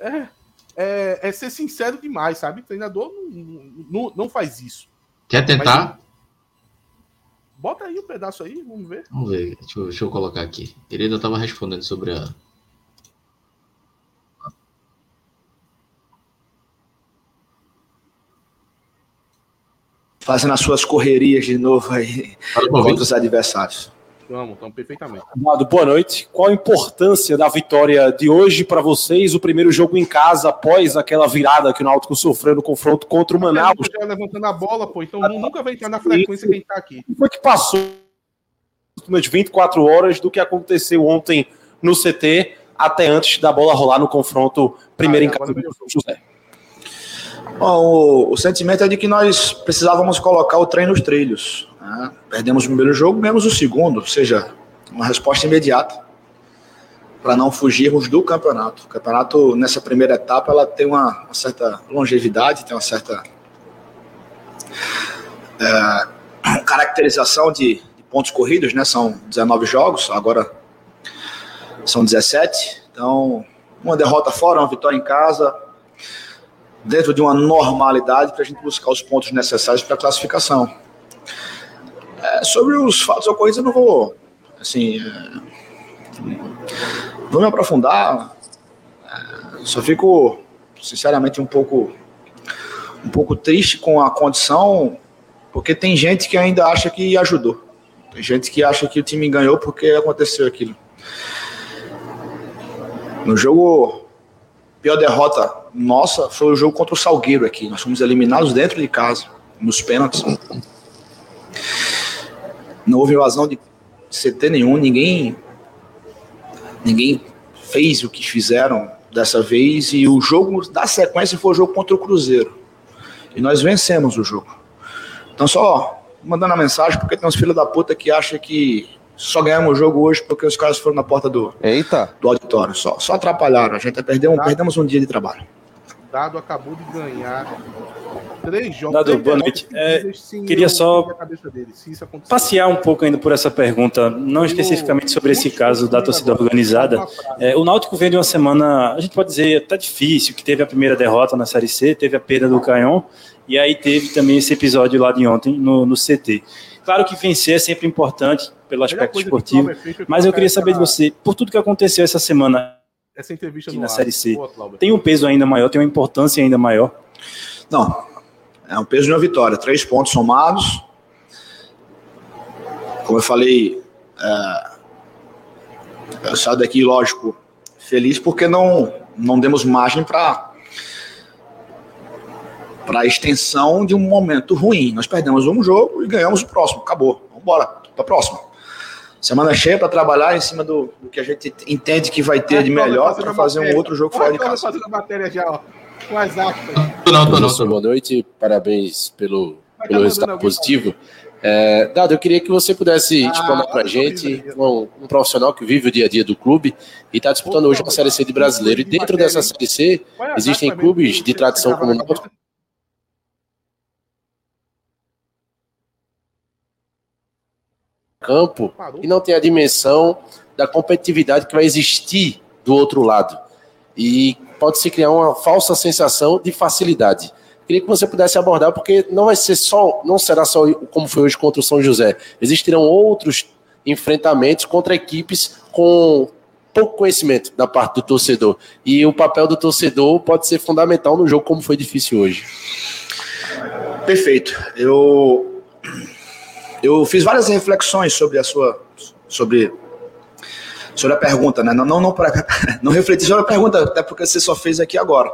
É, é, é ser sincero demais, sabe? O treinador não, não, não faz isso. Quer tentar? Mas, bota aí um pedaço aí, vamos ver. Vamos ver, deixa eu, deixa eu colocar aqui. Ele ainda estava respondendo sobre a, fazendo as suas correrias de novo aí contra os adversários. Vamos, estamos perfeitamente. Amado, boa noite. Qual a importância da vitória de hoje para vocês? O primeiro jogo em casa, após aquela virada que o Náutico sofreu no confronto contra o Manaus. Já levantando a bola, pô, então nunca vai entrar na frequência quem está aqui. O que passou nas 24 horas do que aconteceu ontem no CT, até antes da bola rolar no confronto primeiro ah, em casa do José? Bom, o, o, sentimento é de que nós precisávamos colocar o trem nos trilhos. Né? Perdemos o primeiro jogo, menos o segundo, ou seja, uma resposta imediata para não fugirmos do campeonato. O campeonato, nessa primeira etapa, ela tem uma, uma certa longevidade, tem uma certa é, caracterização de, de, pontos corridos, né? São 19 jogos, agora são 17. Então, uma derrota fora, uma vitória em casa, dentro de uma normalidade para a gente buscar os pontos necessários para a classificação. É, sobre os fatos ocorridos, eu não vou, assim, é, vou me aprofundar. É, só fico, sinceramente, um pouco, um pouco triste com a condição, porque tem gente que ainda acha que ajudou. Tem gente que acha que o time ganhou porque aconteceu aquilo. No jogo, pior derrota nossa foi o jogo contra o Salgueiro aqui. Nós fomos eliminados dentro de casa, nos pênaltis. Não houve invasão de CT nenhum, ninguém ninguém fez o que fizeram dessa vez e o jogo da sequência foi o jogo contra o Cruzeiro. E nós vencemos o jogo. Então só mandando a mensagem porque tem uns filhos da puta que acham que só ganhamos o jogo hoje porque os caras foram na porta do, Eita. do auditório. Só, só atrapalharam. A gente perdeu, tá. perdemos um dia de trabalho. Dado acabou de ganhar três jogos. Dado, boa noite. É, queria só passear um pouco ainda por essa pergunta, não especificamente sobre esse caso da torcida organizada. É, o Náutico vem de uma semana, a gente pode dizer, até difícil, que teve a primeira derrota na Série C, teve a perda do Canhão, e aí teve também esse episódio lá de ontem no, no CT. Claro que vencer é sempre importante pelo aspecto esportivo, mas eu queria saber de você, por tudo que aconteceu essa semana, essa entrevista na Série C tem um peso ainda maior, tem uma importância ainda maior? Não, é um peso de uma vitória, três pontos somados. Como eu falei, é, eu saio daqui, lógico, Feliz porque não, não demos margem para para a extensão de um momento ruim. Nós perdemos um jogo e ganhamos o próximo. Acabou. Vamos embora para a próxima. Semana cheia para trabalhar em cima do, do, que a gente entende que vai ter é, de melhor para fazer um outro jogo fora de casa. fazendo a matéria já, ó. Com as aspas. Não, não, não. Boa noite, parabéns pelo, pelo resultado positivo. É, Dado, eu queria que você pudesse ah, explanar para a gente um, um, profissional que vive o dia a dia do clube e está disputando hoje uma Série C de brasileiro. E dentro dessa Série C existem clubes de tradição como o Náutico campo e não tem a dimensão da competitividade que vai existir do outro lado. E pode se criar uma falsa sensação de facilidade. Queria que você pudesse abordar, porque não vai ser só, não será só como foi hoje contra o São José. Existirão outros enfrentamentos contra equipes com pouco conhecimento da parte do torcedor. E o papel do torcedor pode ser fundamental no jogo, como foi difícil hoje. Perfeito. Eu eu fiz várias reflexões sobre a sua sobre sobre a pergunta, né? Não não não, pra, não refleti sobre a pergunta, até porque você só fez aqui agora.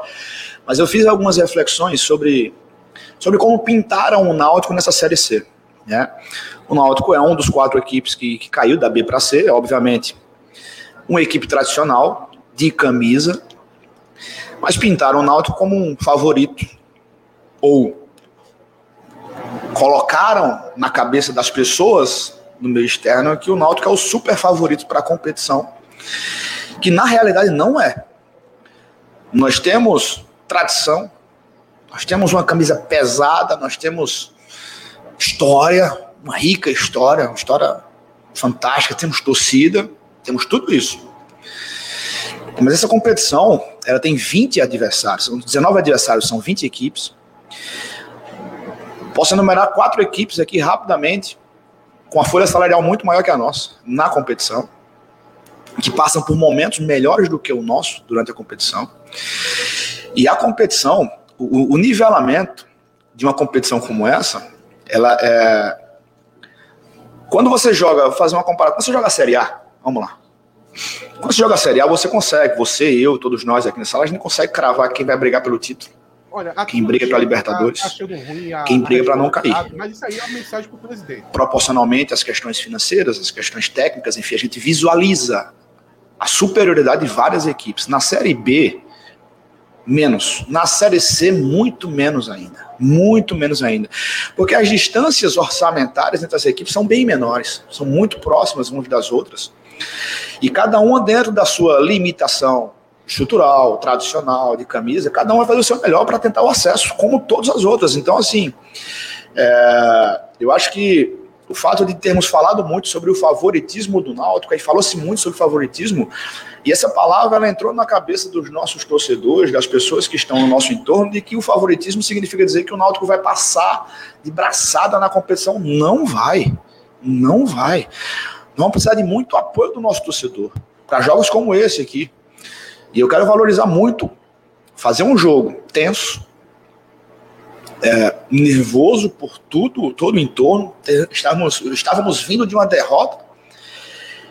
Mas eu fiz algumas reflexões sobre sobre como pintaram o Náutico nessa série C, né? O Náutico é um dos quatro equipes que, que caiu da B para C, obviamente. Uma equipe tradicional de camisa, mas pintaram o Náutico como um favorito ou colocaram na cabeça das pessoas no meio externo que o Náutico é o super favorito para a competição, que na realidade não é. Nós temos tradição, nós temos uma camisa pesada, nós temos história, uma rica história, uma história fantástica, temos torcida, temos tudo isso. Mas essa competição, ela tem 20 adversários, são 19 adversários, são 20 equipes. Posso enumerar quatro equipes aqui rapidamente, com a folha salarial muito maior que a nossa, na competição, que passam por momentos melhores do que o nosso durante a competição. E a competição, o, o nivelamento de uma competição como essa, ela é. Quando você joga, vou fazer uma comparação, quando você joga a Série A, vamos lá. Quando você joga a Série A, você consegue, você, eu, todos nós aqui nessa sala, a gente consegue cravar quem vai brigar pelo título. Olha, quem briga para Libertadores, tá quem briga para não cair. Mas isso aí é uma mensagem para o presidente. Proporcionalmente às questões financeiras, às questões técnicas, enfim, a gente visualiza a superioridade de várias equipes. Na Série B, menos. Na Série C, muito menos ainda. Muito menos ainda. Porque as distâncias orçamentárias entre as equipes são bem menores, são muito próximas umas das outras. E cada uma dentro da sua limitação estrutural, tradicional, de camisa, cada um vai fazer o seu melhor para tentar o acesso, como todas as outras. Então, assim, é, eu acho que o fato de termos falado muito sobre o favoritismo do Náutico, aí falou-se muito sobre favoritismo, e essa palavra ela entrou na cabeça dos nossos torcedores, das pessoas que estão no nosso entorno, de que o favoritismo significa dizer que o Náutico vai passar de braçada na competição. Não vai. Não vai. Vamos precisar de muito apoio do nosso torcedor. Para jogos como esse aqui, e eu quero valorizar muito fazer um jogo tenso, é, nervoso por tudo, todo o entorno. Estávamos, estávamos vindo de uma derrota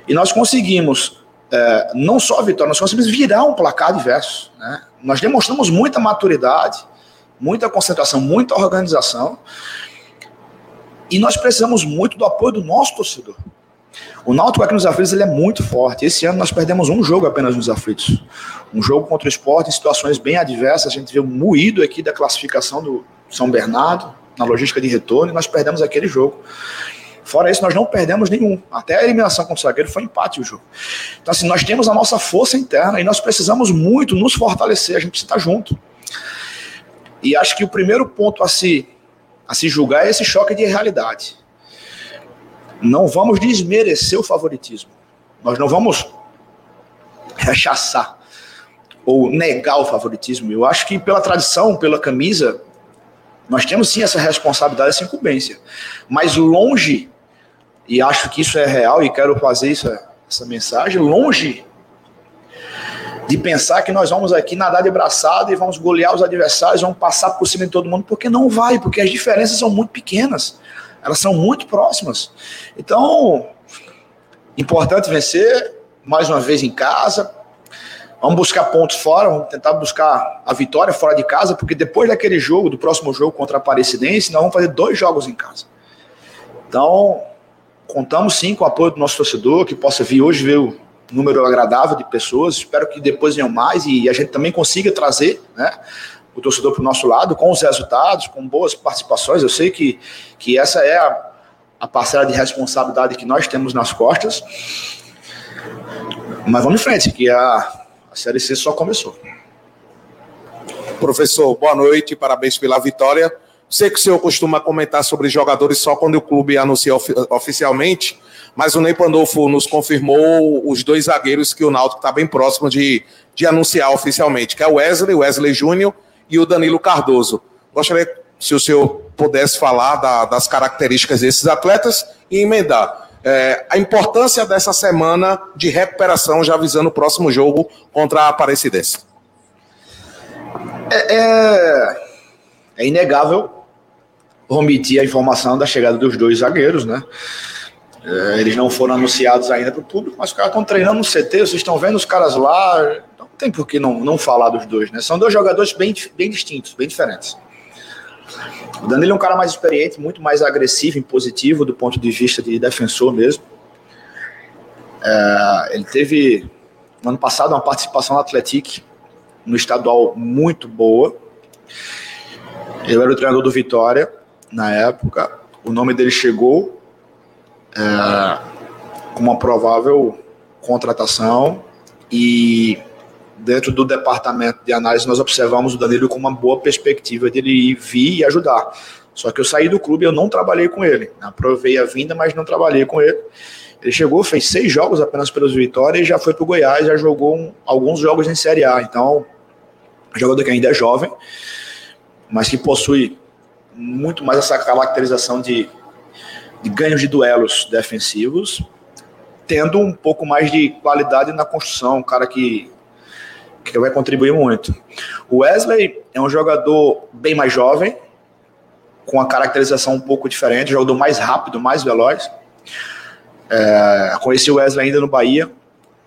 e nós conseguimos é, não só a vitória, nós conseguimos virar um placar diverso. Né? Nós demonstramos muita maturidade, muita concentração, muita organização. E nós precisamos muito do apoio do nosso torcedor. O Náutico aqui nos aflitos ele é muito forte. Esse ano nós perdemos um jogo apenas nos aflitos. Um jogo contra o esporte em situações bem adversas. A gente viu moído aqui da classificação do São Bernardo, na logística de retorno, e nós perdemos aquele jogo. Fora isso, nós não perdemos nenhum. Até a eliminação contra o zagueiro foi empate o jogo. Então, assim, nós temos a nossa força interna e nós precisamos muito nos fortalecer. A gente precisa estar junto. E acho que o primeiro ponto a se, a se julgar é esse choque de realidade não vamos desmerecer o favoritismo. Nós não vamos rechaçar ou negar o favoritismo. Eu acho que pela tradição, pela camisa, nós temos sim essa responsabilidade, essa incumbência. Mas longe, e acho que isso é real e quero fazer isso, essa mensagem, longe de pensar que nós vamos aqui nadar de braçada e vamos golear os adversários, vamos passar por cima de todo mundo, porque não vai, porque as diferenças são muito pequenas. Elas são muito próximas. Então, importante vencer, mais uma vez em casa. Vamos buscar pontos fora, vamos tentar buscar a vitória fora de casa, porque depois daquele jogo, do próximo jogo contra a Aparecidense, nós vamos fazer dois jogos em casa. Então, contamos sim com o apoio do nosso torcedor, que possa vir hoje ver o número agradável de pessoas. Espero que depois venham mais e a gente também consiga trazer né, o torcedor para o nosso lado com os resultados, com boas participações. Eu sei que, que essa é a, a parcela de responsabilidade que nós temos nas costas. Mas vamos em frente, que a, a Série C só começou. Professor, boa noite, parabéns pela vitória. Sei que o senhor costuma comentar sobre jogadores só quando o clube anuncia of oficialmente, mas o Ney Pandolfo nos confirmou os dois zagueiros que o Náutico está bem próximo de, de anunciar oficialmente, que é o Wesley, Wesley Júnior e o Danilo Cardoso. Gostaria se o senhor pudesse falar da, das características desses atletas e emendar é, a importância dessa semana de recuperação, já visando o próximo jogo contra a Aparecidense. É, é, é inegável omitir a informação da chegada dos dois zagueiros, né? É, eles não foram anunciados ainda para o público, mas os caras estão treinando no CT, vocês estão vendo os caras lá, tem por que não, não falar dos dois, né? São dois jogadores bem, bem distintos, bem diferentes. O Danilo é um cara mais experiente, muito mais agressivo e positivo do ponto de vista de defensor mesmo. É, ele teve, no ano passado, uma participação no Atlético, no estadual muito boa. Ele era o treinador do Vitória na época. O nome dele chegou é, com uma provável contratação e dentro do departamento de análise, nós observamos o Danilo com uma boa perspectiva de ele vir e ajudar. Só que eu saí do clube eu não trabalhei com ele. Aprovei a vinda, mas não trabalhei com ele. Ele chegou, fez seis jogos apenas pelos Vitória e já foi para o Goiás, já jogou um, alguns jogos em Série A. Então, jogador que ainda é jovem, mas que possui muito mais essa caracterização de, de ganhos de duelos defensivos, tendo um pouco mais de qualidade na construção, um cara que que vai contribuir muito. O Wesley é um jogador bem mais jovem, com a caracterização um pouco diferente, jogador mais rápido, mais veloz. É, conheci o Wesley ainda no Bahia,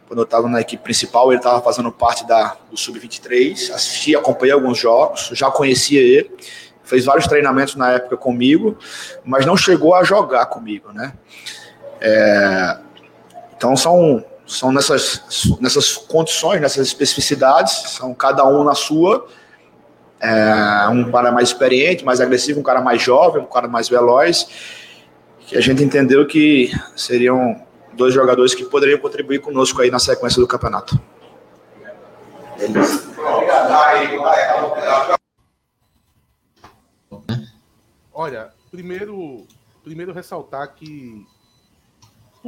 quando eu estava na equipe principal, ele estava fazendo parte da, do Sub-23, assisti, acompanhei alguns jogos, já conhecia ele, fez vários treinamentos na época comigo, mas não chegou a jogar comigo, né? É, então são são nessas, nessas condições, nessas especificidades, são cada um na sua. É, um cara mais experiente, mais agressivo, um cara mais jovem, um cara mais veloz, que a gente entendeu que seriam dois jogadores que poderiam contribuir conosco aí na sequência do campeonato. Olha, primeiro, primeiro ressaltar que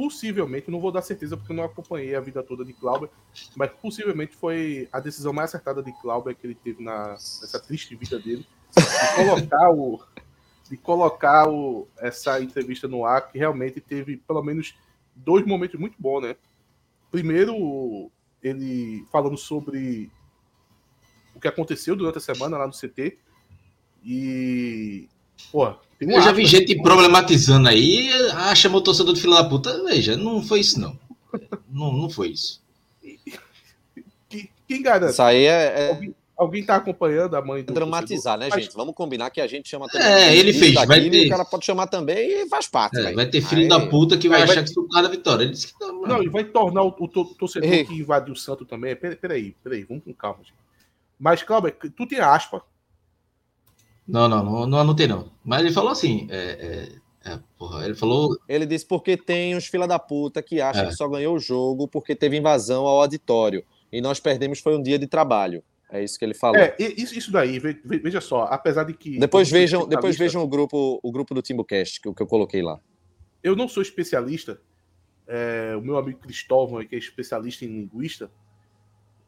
possivelmente, não vou dar certeza porque eu não acompanhei a vida toda de Clauber, mas possivelmente foi a decisão mais acertada de Clauber que ele teve na, nessa triste vida dele, de colocar o de colocar o, essa entrevista no ar, que realmente teve pelo menos dois momentos muito bons, né? Primeiro, ele falando sobre o que aconteceu durante a semana lá no CT e Pô, eu já vi gente problematizando aí, ah, chamou o torcedor de filho da puta. Veja, não foi isso, não. não, não foi isso. Quem garante? Isso aí é. é... Alguém, alguém tá acompanhando a mãe do. Dramatizar, torcedor? né, gente? Vamos combinar que a gente chama também. É, ele fez. Vai ter... O cara pode chamar também e faz parte. É, vai ter filho aí... da puta que vai aí achar vai... que isso é da vitória. Ele disse que não. Não, e vai tornar o, o torcedor Ei. que invadiu o Santo também. Peraí, peraí, peraí, vamos com calma, gente. Mas, Cláudio, tu tem aspa não, não, não, não anotei não. Mas ele falou assim, é, é, é, porra, ele falou... Ele disse porque tem uns fila da puta que acham é. que só ganhou o jogo porque teve invasão ao auditório. E nós perdemos foi um dia de trabalho. É isso que ele falou. É, isso, isso daí, veja só, apesar de que... Depois vejam, depois vejam o grupo, o grupo do TimbuCast, que, que eu coloquei lá. Eu não sou especialista, é, o meu amigo Cristóvão, que é especialista em linguista,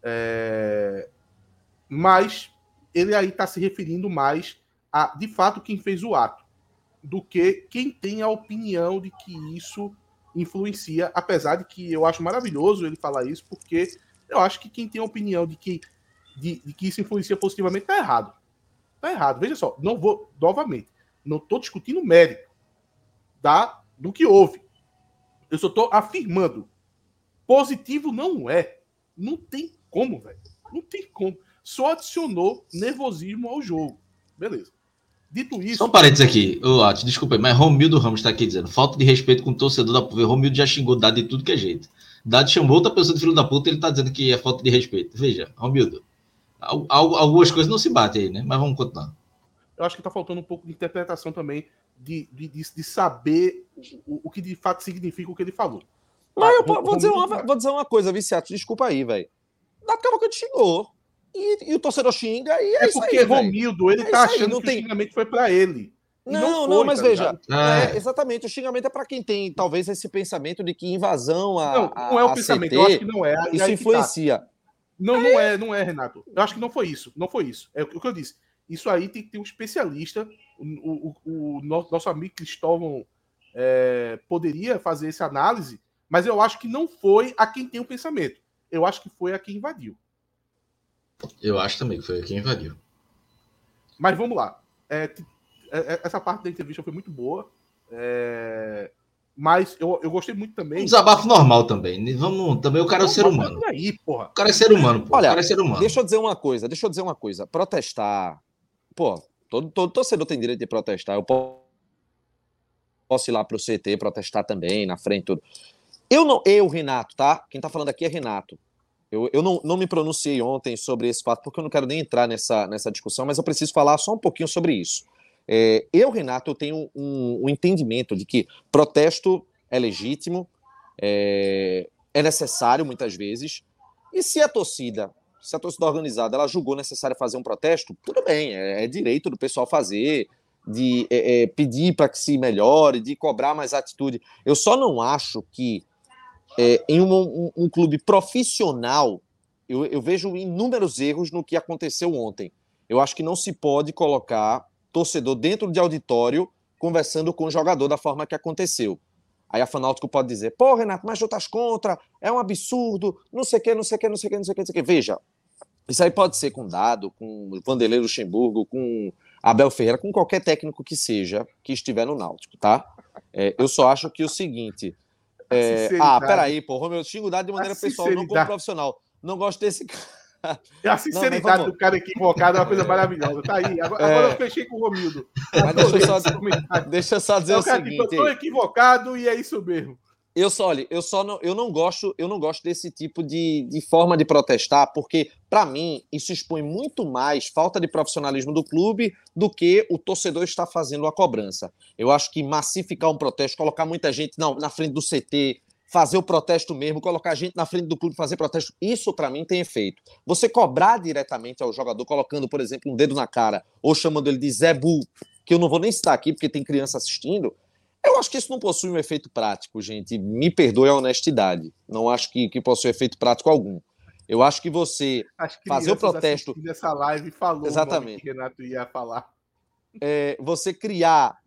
é, mas ele aí está se referindo mais a, de fato, quem fez o ato, do que quem tem a opinião de que isso influencia, apesar de que eu acho maravilhoso ele falar isso, porque eu acho que quem tem a opinião de que, de, de que isso influencia positivamente está errado. Está errado. Veja só, não vou, novamente, não estou discutindo mérito da, do que houve. Eu só estou afirmando. Positivo não é. Não tem como, velho. Não tem como. Só adicionou nervosismo ao jogo. Beleza. Dito isso. Só um parênteses aqui, ô Atos, desculpa, mas Romildo Ramos está aqui dizendo: falta de respeito com o torcedor da PUV. Romildo já xingou Dado de tudo que é jeito. Dado chamou outra pessoa de filho da puta e ele está dizendo que é falta de respeito. Veja, Romildo, algumas coisas não se batem aí, né? Mas vamos continuar. Eu acho que está faltando um pouco de interpretação também, de, de, de, de saber o, o, que de fato significa o que ele falou. Mas eu vou, vou dizer, uma, vou dizer uma coisa, Viciato, desculpa aí, velho. Dado Cavalcante xingou. E, e, o torcedor xinga e é, é porque aí, Romildo, ele é tá achando que tem... o xingamento foi para ele. Não, não, não, mas tá veja, é, exatamente, o xingamento é para quem tem talvez esse pensamento de que invasão a. Não, não é o pensamento, CT, eu acho que não é. Isso tá. influencia. Tá. Não, não é, não é, Renato. Eu acho que não foi isso. Não foi isso. É o que eu disse. Isso aí tem que ter um especialista. O, o, o nosso amigo Cristóvão é, poderia fazer essa análise, mas eu acho que não foi a quem tem o pensamento. Eu acho que foi a quem invadiu. Eu acho também que foi quem invadiu. Mas vamos lá. É, é, é, essa parte da entrevista foi muito boa. É... Mas eu, eu gostei muito também. Um desabafo normal também. Vamos, também o cara é um ser humano. Aí, porra. O cara é ser humano, pô. Olha, o cara é ser humano. Deixa eu dizer uma coisa, deixa eu dizer uma coisa. Protestar. Pô, todo, todo torcedor tem direito de protestar. Eu posso ir lá pro CT protestar também, na frente tudo. Eu não, eu, Renato, tá? Quem tá falando aqui é Renato. Eu, eu não, não me pronunciei ontem sobre esse fato, porque eu não quero nem entrar nessa, nessa discussão, mas eu preciso falar só um pouquinho sobre isso. É, eu, Renato, eu tenho um, um, entendimento de que protesto é legítimo, é, é, necessário muitas vezes, e se a torcida, se a torcida organizada, ela julgou necessário fazer um protesto, tudo bem, é, é direito do pessoal fazer, de é, é, pedir para que se melhore, de cobrar mais atitude. Eu só não acho que é, em um, um, um, clube profissional, eu, eu vejo inúmeros erros no que aconteceu ontem. Eu acho que não se pode colocar torcedor dentro de auditório conversando com o jogador da forma que aconteceu. Aí a Fanáutico pode dizer, pô, Renato, mas tu estás contra, é um absurdo, não sei o que, não sei o que, não sei o que, não sei o que, não sei o. Veja, isso aí pode ser com Dado, com Vanderlei Luxemburgo, com Abel Ferreira, com qualquer técnico que seja que estiver no Náutico, tá? É, eu só acho que o seguinte. É, ah, peraí, pô, Romeu, eu xingo Dado de maneira pessoal, não como profissional. Não gosto desse cara. A sinceridade não, do cara equivocado é uma coisa maravilhosa. Tá aí. Agora, é... agora eu fechei com o Romildo. Mas deixa, eu só, deixa eu só dizer o, o seguinte. Eu tô equivocado e é isso mesmo. Eu só, olha, eu só não, eu não gosto, eu não gosto desse tipo de, de forma de protestar, porque para mim isso expõe muito mais falta de profissionalismo do clube do que o torcedor está fazendo a cobrança. Eu acho que massificar um protesto, colocar muita gente não, na frente do CT, fazer o protesto mesmo, colocar gente na frente do clube fazer protesto, isso para mim tem efeito. Você cobrar diretamente ao jogador, colocando, por exemplo, um dedo na cara, ou chamando ele de Zé que eu não vou nem citar aqui porque tem criança assistindo, eu acho que isso não possui um efeito prático, gente. Me perdoe a honestidade. Não acho que, que possui efeito prático algum. Eu acho que você fazer o protesto. Nessa live falou Exatamente. que Renato ia falar é, você criar,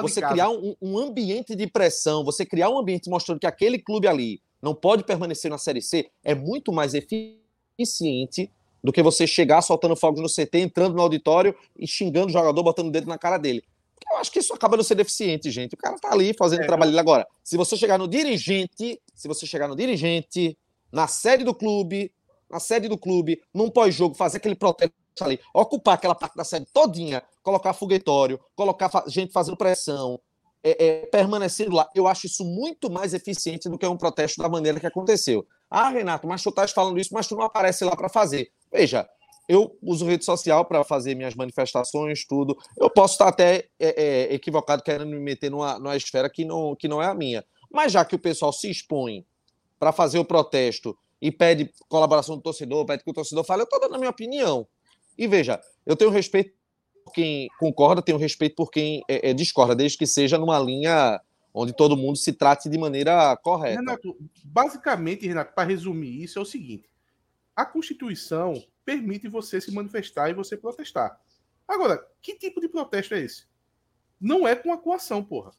você criar um, um, ambiente de pressão, você criar um ambiente mostrando que aquele clube ali não pode permanecer na Série C, é muito mais eficiente do que você chegar soltando fogos no CT, entrando no auditório e xingando o jogador, botando o dedo na cara dele. Eu acho que isso acaba não sendo eficiente, gente. O cara tá ali fazendo é, trabalho dele agora. Se você chegar no dirigente, se você chegar no dirigente, na sede do clube, na sede do clube, num pós-jogo, fazer aquele protesto ali, ocupar aquela parte da sede todinha, colocar foguetório, colocar gente fazendo pressão, é, é, permanecendo lá. Eu acho isso muito mais eficiente do que um protesto da maneira que aconteceu. Ah, Renato, mas tu estás falando isso, mas tu não aparece lá para fazer. Veja, eu uso rede social para fazer minhas manifestações, tudo. Eu posso estar até é, é, equivocado querendo me meter numa, numa esfera que não, que não é a minha. Mas já que o pessoal se expõe para fazer o protesto e pede colaboração do torcedor, pede que o torcedor fale, eu estou dando a minha opinião. E veja, eu tenho respeito por quem concorda, tenho respeito por quem é, é, discorda, desde que seja numa linha onde todo mundo se trate de maneira correta. Renato, basicamente, Renato, para resumir isso, é o seguinte: a Constituição permite você se manifestar e você protestar. Agora, que tipo de protesto é esse? Não é com a coação, porra.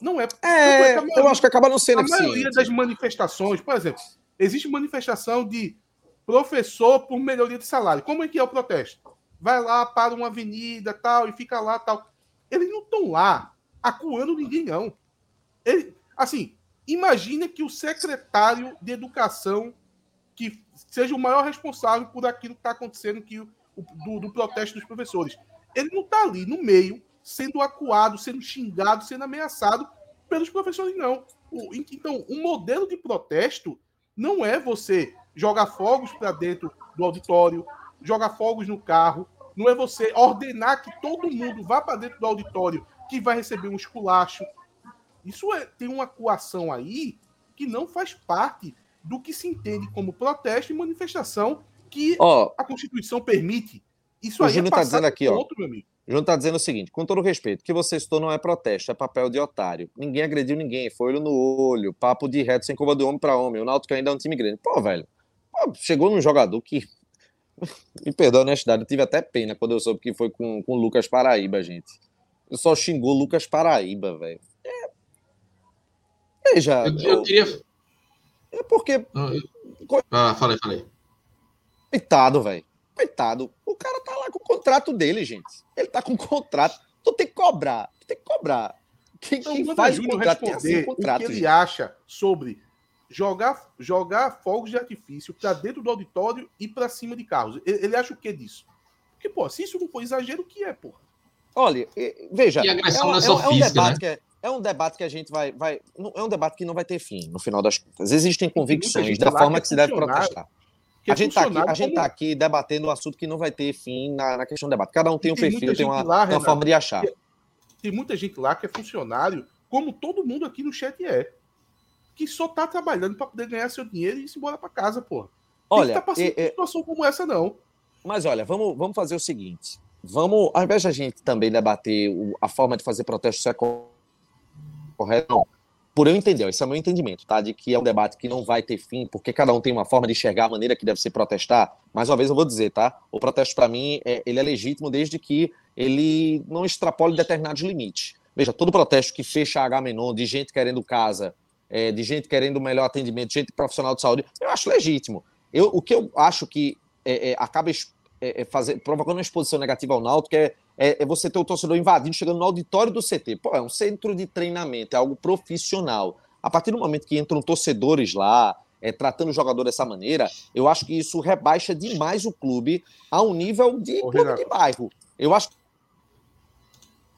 Não é. É, é maioria, eu acho que acaba não sendo A maioria das manifestações, por exemplo, existe manifestação de professor por melhoria de salário. Como é que é o protesto? Vai lá para uma avenida tal e fica lá tal. Eles não estão lá acuando ninguém, não. Ele, assim, imagina que o secretário de educação que seja o maior responsável por aquilo que está acontecendo que, o, do, do protesto dos professores. Ele não está ali no meio, sendo acuado, sendo xingado, sendo ameaçado pelos professores, não. O, então, um modelo de protesto não é você jogar fogos para dentro do auditório, jogar fogos no carro, não é você ordenar que todo mundo vá para dentro do auditório que vai receber um esculacho. Isso é, tem uma coação aí que não faz parte do que se entende como protesto e manifestação que oh, a Constituição permite. Isso aí Júnior é está dizendo aqui, ponto, ó. O Júnior está dizendo o seguinte: com todo respeito, o que você citou não é protesto, é papel de otário. Ninguém agrediu ninguém, foi olho no olho, papo de reto sem curva de homem para homem. O Náutico ainda é um time grande. Pô, velho, pô, chegou num jogador que. Me perdoa a honestidade, eu tive até pena quando eu soube que foi com o Lucas Paraíba, gente. Eu só xingou Lucas Paraíba, velho. É... Veja. Eu, eu, eu queria é porque. Ah, falei, falei. Coitado, velho. Coitado. O cara tá lá com o contrato dele, gente. Ele tá com o contrato. Tu tem que cobrar. Tu tem que cobrar. Quem, então, quem faz o contrato tem assim, contrato, o que ele acha sobre jogar, jogar fogos de artifício para dentro do auditório e para cima de carros. Ele, ele, acha o que disso? Porque, pô, se isso não for exagero, o que é, porra? Olha, veja. E agressão é, é, é, é um física, debate né? que é, é um debate que a gente vai, vai. É um debate que não vai ter fim, no final das contas. Existem convicções da forma que, que se deve protestar. a gente está aqui, a gente tá aqui debatendo um assunto que não vai ter fim na, na questão do debate. Cada um tem, tem um perfil, tem uma, lá, uma Renato, forma de achar. Tem muita gente lá que é funcionário, como todo mundo aqui no chat é. Que só está trabalhando para poder ganhar seu dinheiro e ir embora para casa, pô. Olha, tá passando é, situação como essa, não. Mas olha, vamos, vamos fazer o seguinte. Vamos, ao invés de a gente também debater a forma de fazer protesto, se é correto? Não. Por eu entender, esse é o meu entendimento, tá? De que é um debate que não vai ter fim, porque cada um tem uma forma de enxergar a maneira que deve se protestar. Mais uma vez eu vou dizer, tá? O protesto, para mim, é, ele é legítimo desde que ele não extrapole determinados limites. Veja, todo protesto que fecha a H menor, de gente querendo casa, é, de gente querendo melhor atendimento, gente profissional de saúde, eu acho legítimo. Eu, o que eu acho que é, é acaba é, é fazer, provocando uma exposição negativa ao Náutico é é, é, você ter o torcedor invadindo, chegando no auditório do CT. Pô, é um centro de treinamento, é algo profissional. A partir do momento que entram torcedores lá, é, tratando o jogador dessa maneira, eu acho que isso rebaixa demais o clube a um nível de Ô, clube de bairro. Eu acho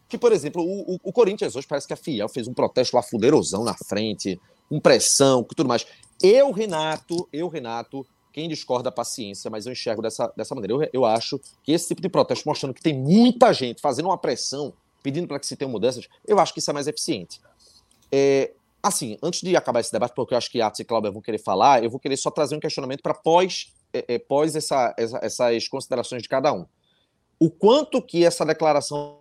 que, por exemplo, o, o, Corinthians hoje parece que a Fiel fez um protesto lá fudeirosão na frente, com pressão, tudo mais. Eu, Renato, eu, Renato, quem discorda, paciência, mas eu enxergo dessa, dessa maneira. Eu, eu acho que esse tipo de protesto, mostrando que tem muita gente fazendo uma pressão, pedindo para que se tenha mudanças, eu acho que isso é mais eficiente. É, assim, antes de acabar esse debate, porque eu acho que Atos e Cláudio vão querer falar, eu vou querer só trazer um questionamento para pós, é, é, pós essa, essa, essas considerações de cada um. O quanto que essa declaração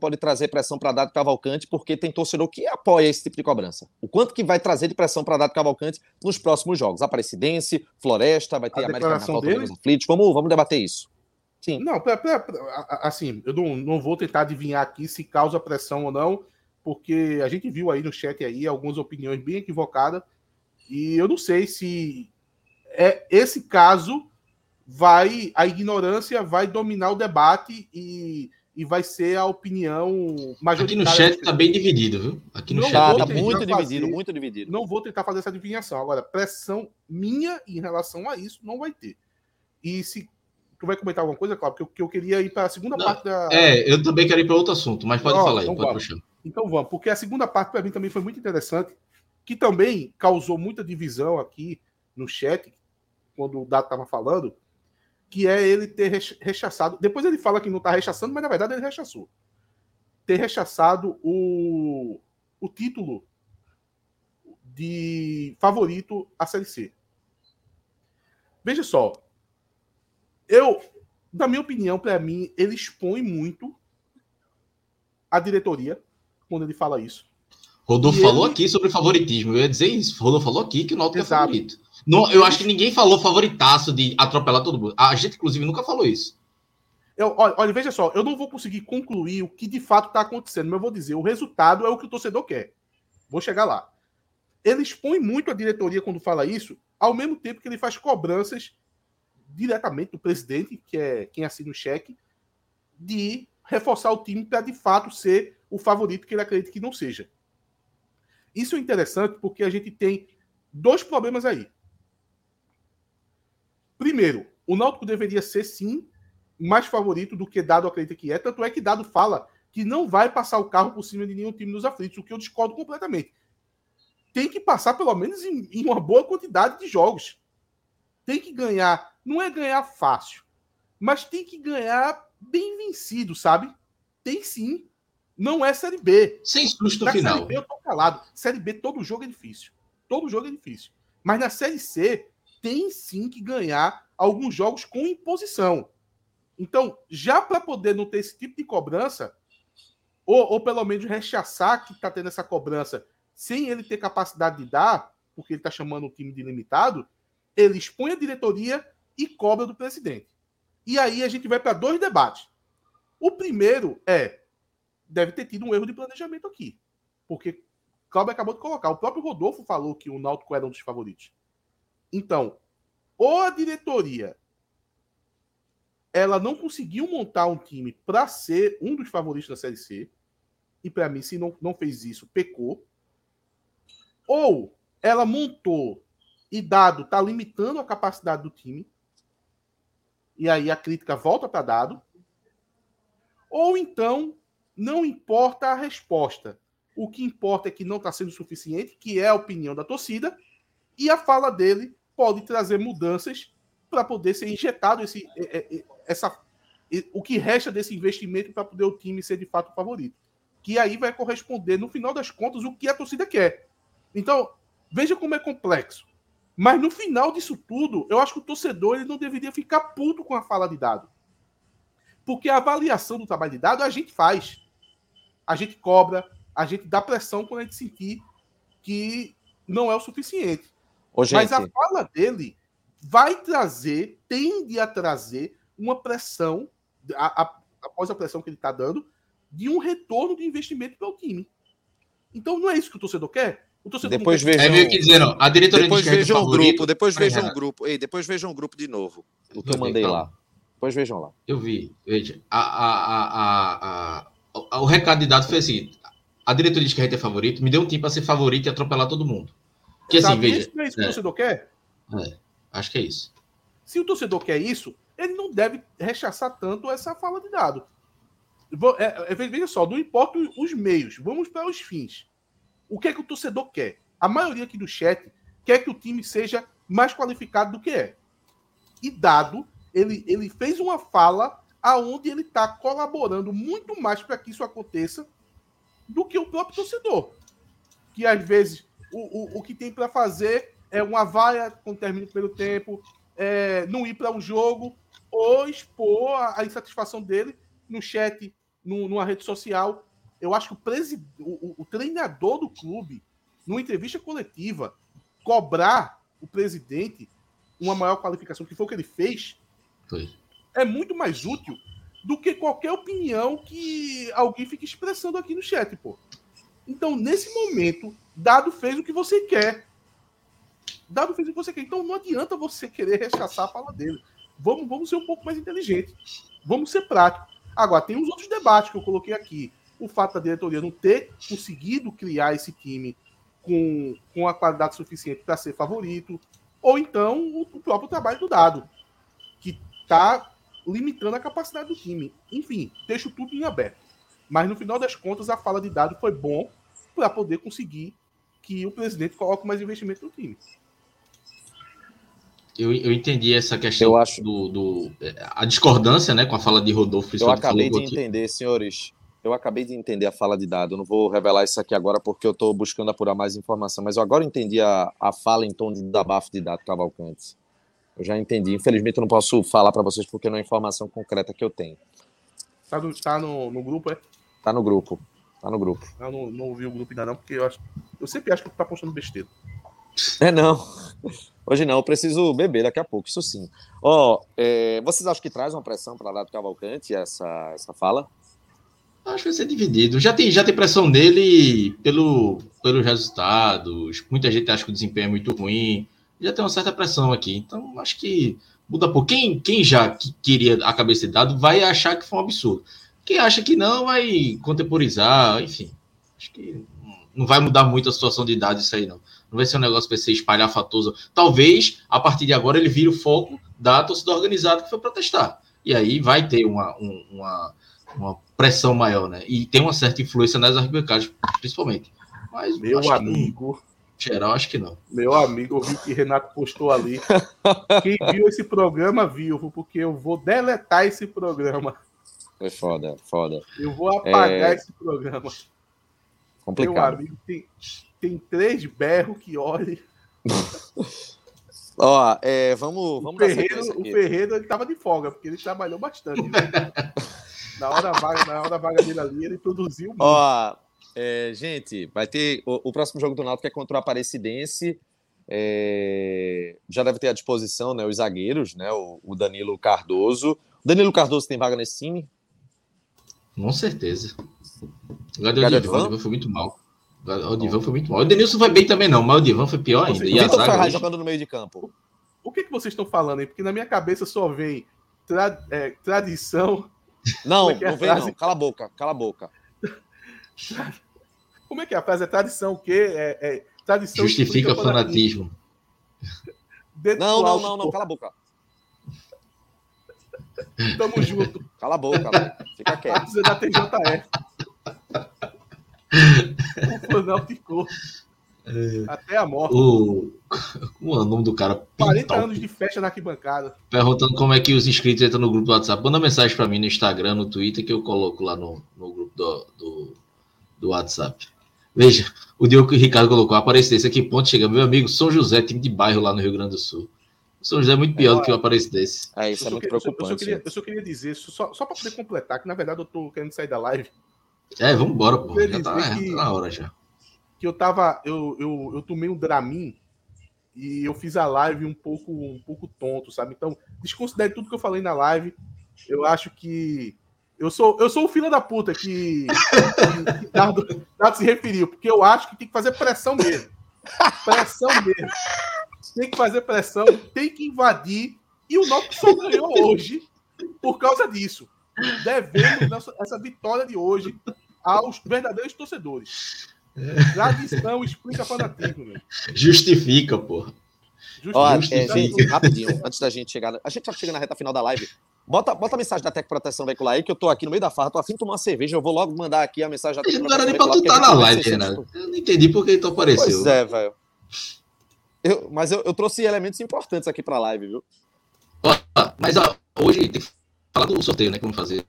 pode trazer pressão para Dado Cavalcante, porque tem torcedor que apoia esse tipo de cobrança. O quanto que vai trazer de pressão para Dado Cavalcante nos próximos jogos? Aparecidense, Floresta, vai ter a América na falta dos aflitos. Vamos, vamos debater isso. Sim. Não, pra, pra, pra, assim, eu não, não vou tentar adivinhar aqui se causa pressão ou não, porque a gente viu aí no chat aí algumas opiniões bem equivocadas, e eu não sei se é esse caso vai a ignorância vai dominar o debate e e vai ser a opinião majoritária. Aqui no chat está bem dividido, viu? Aqui no não chat está muito fazer, dividido, muito dividido. Não vou tentar fazer essa adivinhação. Agora, pressão minha em relação a isso não vai ter. E se tu vai comentar alguma coisa, Cláudio, porque eu, eu queria ir para a segunda não, parte da. É, eu também quero ir para outro assunto, mas pode falar aí, então pode vamos. puxar. Então vamos, porque a segunda parte para mim também foi muito interessante, que também causou muita divisão aqui no chat, quando o Dato estava falando, que é ele ter rechaçado. Depois ele fala que não está rechaçando, mas na verdade ele rechaçou. Ter rechaçado o, o título de favorito à Série C. Veja só. Eu, na minha opinião, para mim, ele expõe muito a diretoria quando ele fala isso. Rodolfo falou ele... aqui sobre favoritismo. Eu ia dizer isso. Rodolfo falou aqui que o Náutico é favorito. Não, eu acho que ninguém falou favoritaço de atropelar todo mundo. A gente, inclusive, nunca falou isso. Eu, olha, olha, veja só, eu não vou conseguir concluir o que de fato está acontecendo, mas eu vou dizer, o resultado é o que o torcedor quer. Vou chegar lá. Ele expõe muito a diretoria quando fala isso, ao mesmo tempo que ele faz cobranças diretamente do presidente, que é quem assina o cheque, de reforçar o time para de fato ser o favorito que ele acredita que não seja. Isso é interessante porque a gente tem dois problemas aí. Primeiro, o Náutico deveria ser sim mais favorito do que Dado acredita que é. Tanto é que Dado fala que não vai passar o carro por cima de nenhum time nos aflitos, o que eu discordo completamente. Tem que passar pelo menos em, em uma boa quantidade de jogos. Tem que ganhar. Não é ganhar fácil, mas tem que ganhar bem vencido, sabe? Tem sim. Não é Série B. Sem susto na final. Série B eu tô calado. Série B todo jogo é difícil. Todo jogo é difícil. Mas na Série C tem sim que ganhar alguns jogos com imposição. Então, já para poder não ter esse tipo de cobrança, ou, ou pelo menos rechaçar que está tendo essa cobrança sem ele ter capacidade de dar, porque ele está chamando o time de limitado, ele expõe a diretoria e cobra do presidente. E aí a gente vai para dois debates. O primeiro é: deve ter tido um erro de planejamento aqui. Porque Cláudio acabou de colocar. O próprio Rodolfo falou que o Náutico era um dos favoritos. Então, ou a diretoria ela não conseguiu montar um time para ser um dos favoritos da Série C. E para mim, se não, não fez isso, pecou. Ou ela montou e dado está limitando a capacidade do time. E aí a crítica volta para dado. Ou então não importa a resposta. O que importa é que não está sendo suficiente, que é a opinião da torcida, e a fala dele pode trazer mudanças para poder ser injetado esse, é, é, é, essa, o que resta desse investimento para poder o time ser de fato favorito. Que aí vai corresponder, no final das contas, o que a torcida quer. Então, veja como é complexo. Mas no final disso tudo, eu acho que o torcedor ele não deveria ficar puto com a fala de dado. Porque a avaliação do trabalho de dado a gente faz. A gente cobra, a gente dá pressão quando a gente sentir que não é o suficiente. Ô, Mas a fala dele vai trazer, tende a trazer uma pressão, a, a, após a pressão que ele está dando, de um retorno de investimento para o time. Então não é isso que o torcedor quer. O torcedor depois vejam, é meio que dizendo, a diretoria depois vejam o grupo, depois vejam o grupo, ei, depois vejam o grupo de novo. O que eu mandei então, lá. Depois vejam lá. Eu vi, veja. A, a, a, o recado de dado foi assim: a diretoria diz que a gente é favorito, me deu um time para ser favorito e atropelar todo mundo. Que assim, Sabe, veja. Isso não é isso que o torcedor quer? É. Acho que é isso. Se o torcedor quer isso, ele não deve rechaçar tanto essa fala de dado. É, é, veja só, não importa os meios, vamos para os fins. O que é que o torcedor quer? A maioria aqui do chat quer que o time seja mais qualificado do que é. E dado, ele, ele fez uma fala aonde ele está colaborando muito mais para que isso aconteça do que o próprio torcedor. Que às vezes o, o, o que tem para fazer é uma vaia quando termina o primeiro tempo, é, não ir para um jogo, ou expor a, a, insatisfação dele no chat, no, numa rede social. Eu acho que o, presid... o, o treinador do clube, numa entrevista coletiva, cobrar o presidente uma maior qualificação, que foi o que ele fez, foi. é muito mais útil do que qualquer opinião que alguém fique expressando aqui no chat, pô. Então, nesse momento, Dado fez o que você quer. Dado fez o que você quer. Então não adianta você querer rechaçar a fala dele. Vamos, vamos ser um pouco mais inteligentes. Vamos ser práticos. Agora, tem os outros debates que eu coloquei aqui. O fato da diretoria não ter conseguido criar esse time com, com a qualidade suficiente para ser favorito. Ou então o, o próprio trabalho do dado, que está limitando a capacidade do time. Enfim, deixo tudo em aberto. Mas no final das contas, a fala de dado foi bom para poder conseguir que o presidente coloque mais investimento no time eu, eu entendi essa questão eu acho... do, do a discordância né, com a fala de Rodolfo. Eu acabei de entender, senhores. Eu acabei de entender a fala de dado. Eu não vou revelar isso aqui agora porque eu estou buscando apurar mais informação, mas eu agora entendi a, a fala em tom de desabafo de dado Cavalcante. Eu já entendi. Infelizmente eu não posso falar para vocês porque não é informação concreta que eu tenho. Tá no, tá no, no grupo, é? Tá no grupo. Tá no grupo. Eu não, não ouvi o grupo ainda não, porque eu acho. Eu sempre acho que tu tá postando besteira. É não. Hoje não, eu preciso beber daqui a pouco, isso sim. Ó, oh, é, vocês acham que traz uma pressão para Dado Cavalcante essa, essa fala? Acho que vai ser dividido. Já tem, já tem pressão dele pelo, pelos resultados. Muita gente acha que o desempenho é muito ruim. Já tem uma certa pressão aqui. Então, acho que muda pouco. Quem, quem já queria a cabeça de dado vai achar que foi um absurdo. Quem acha que não vai contemporizar, enfim. Acho que não vai mudar muito a situação de idade isso aí, não. Não vai ser um negócio que vai ser espalhafatoso. Talvez, a partir de agora, ele vire o foco da torcida organizada que foi protestar. E aí vai ter uma, uma, uma pressão maior, né? E tem uma certa influência nas arquibancadas, principalmente. Mas meu amigo. geral, acho que não. Meu amigo, eu vi que Renato postou ali. Quem viu esse programa viu, porque eu vou deletar esse programa. Foi foda, foda. Eu vou apagar é... esse programa. Complicado. Meu amigo, tem, tem três berros que olhe. Ó, é, vamos, vamos o Ferreira, o Ferreira ele tava de folga, porque ele trabalhou bastante. Né? na, hora vaga, na hora vaga dele ali, ele produziu muito. Ó, é, gente, vai ter. O, o, próximo jogo do Náutico é contra o Aparecidense. É, já deve ter à disposição né, os zagueiros, né? O, o Danilo Cardoso. O Danilo Cardoso tem vaga nesse time? Com certeza. O Gadivan foi muito mal. O Divan foi muito mal. O Denilson foi bem também, não, mas o Divan foi pior ainda. E o Vitor Ferraz jogando no meio de campo. O que, que vocês estão falando aí? Porque na minha cabeça só vem tra é, tradição. Não, é é não vem, frase? não. Cala a boca, cala a boca. Como é que é a frase? É tradição o quê? É, é tradição Justifica fanatismo. Não, não, não, não, cala a boca. Tamo junto. Cala a boca, fica quieto. Você da TJF. o Fanal ficou. É, Até a morte. O, o nome do cara. 40 anos de festa na arquibancada. Perguntando como é que os inscritos entram no grupo do WhatsApp. Manda mensagem para mim no Instagram, no Twitter, que eu coloco lá no, no grupo do, do, do WhatsApp. Veja, o Diogo e o Ricardo colocou, Aparecidense aqui, ponto chega. Meu amigo, São José, time de bairro lá no Rio Grande do Sul. São José é muito pior é, do que o Aparecidense. É, isso é muito preocupante. Eu só, queria, eu só queria dizer, só, só para poder completar, que na verdade eu tô querendo sair da live. É, vamos embora, pô. Já tá, que, tá na hora já. Que eu tava. Eu, eu, eu tomei um Dramin e eu fiz a live um pouco, um pouco tonto, sabe? Então, desconsidere tudo que eu falei na live. Eu acho que. Eu sou, eu sou o filho da puta que, que, Dado, Dado se referiu, porque eu acho que tem que fazer pressão mesmo. Pressão mesmo. Tem que fazer pressão, tem que invadir. E o Náutico só ganhou hoje por causa disso devemos essa vitória de hoje aos verdadeiros torcedores. Tradição explica fanatismo, meu. Justifica, porra. Ó, é, gente, rapidinho, antes da gente chegar. A gente tá chegando na reta final da live. Bota, bota a mensagem da Tec Proteção Veicular aí, que eu tô aqui no meio da farra, tô afim de tomar uma cerveja. Eu vou logo mandar aqui a mensagem da Tec Proteção Não era nem pra tu estar tá na live, Renato. Eu não entendi por que tu apareceu. Pois é, velho. Eu, mas eu, eu, trouxe elementos importantes aqui pra live, viu? Mas ó, hoje tem que falar do sorteio, né? Como fazer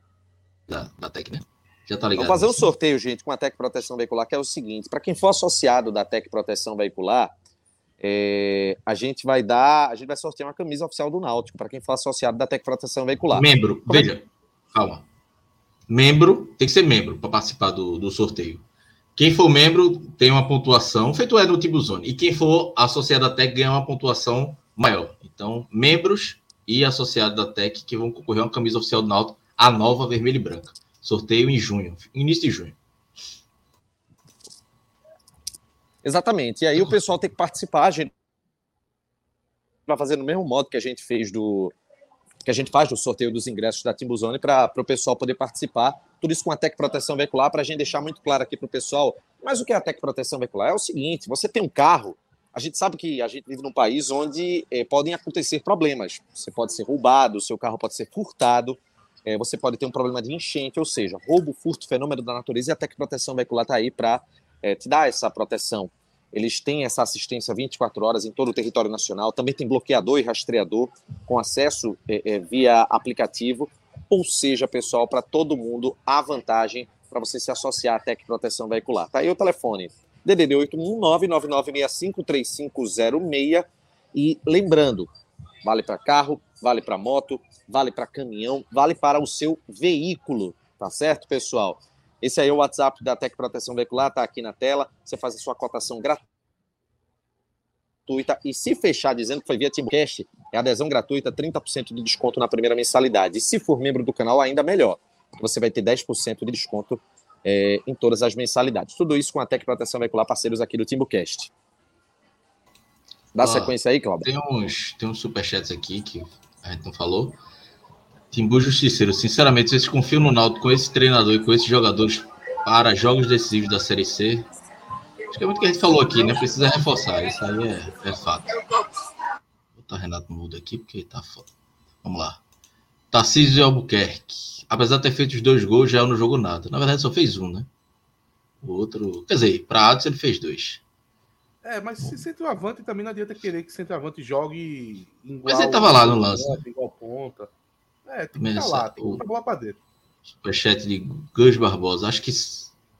da, da Tec, né? Já tá ligado. Vamos fazer um sorteio, gente, com a Tec Proteção Veicular, que é o seguinte: para quem for associado da Tec Proteção Veicular, é, a gente vai dar, a gente vai sortear uma camisa oficial do Náutico para quem for associado da Tec Proteção Veicular. Membro, Como é veja, é que... calma. Membro, tem que ser membro para participar do, do sorteio. Quem for membro tem uma pontuação, feito é no Tibuzone. E quem for associado à TEC ganha uma pontuação maior. Então, membros e associados da TEC que vão concorrer a uma camisa oficial do Náutico, a nova vermelha e branca. Sorteio em junho, início de junho. Exatamente. E aí o pessoal tem que participar, a gente vai fazer no mesmo modo que a gente fez do que a gente faz do sorteio dos ingressos da Timbuzone para o pessoal poder participar. Tudo isso com a Tec Proteção Veicular, para a gente deixar muito claro aqui para o pessoal. Mas o que é a Tec Proteção Veicular? É o seguinte: você tem um carro, a gente sabe que a gente vive num país onde é, podem acontecer problemas. Você pode ser roubado, seu carro pode ser furtado, é, você pode ter um problema de enchente, ou seja, roubo, furto, fenômeno da natureza, e a Tec Proteção Veicular está aí para é, te dar essa proteção. Eles têm essa assistência 24 horas em todo o território nacional, também tem bloqueador e rastreador com acesso é, via aplicativo, ou seja, pessoal, para todo mundo, a vantagem para você se associar à Tec Proteção Veicular. Tá aí o telefone DDD 81999653506. E lembrando, vale para carro, vale para moto, vale para caminhão, vale para o seu veículo, tá certo, pessoal? Esse aí é o WhatsApp da Tec Proteção Veicular, tá aqui na tela. Você faz a sua cotação gratuita e se fechar dizendo que foi via Timcast, é adesão gratuita, 30% de desconto na primeira mensalidade. E se for membro do canal, ainda melhor. Você vai ter 10% de desconto é, em todas as mensalidades. Tudo isso com a Tec Proteção Veicular, parceiros aqui do TimbuCast. Dá ah, sequência aí, Cláudio. Tem uns, tem uns superchats aqui que a gente não falou. Timbu Justiceiro, sinceramente, vocês confiam no Náutico com esse treinador e com esses jogadores para jogos decisivos da Série C? Acho que é muito o que a gente falou aqui, né? Precisa reforçar, isso aí é, é fato. Renato muda aqui, porque tá foda. Vamos lá. Tarcísio Albuquerque. Apesar de ter feito os dois gols, já não jogou nada. Na verdade, só fez um, né? O outro. Quer dizer, para Adson ele fez dois. É, mas se centroavante também não adianta querer que centroavante jogue igual. Mas ele tava lá no lance. Igual ponta. É, tem que estar tá lá, tem que botar bola pra dentro. Superchat de Gus Barbosa. Acho que,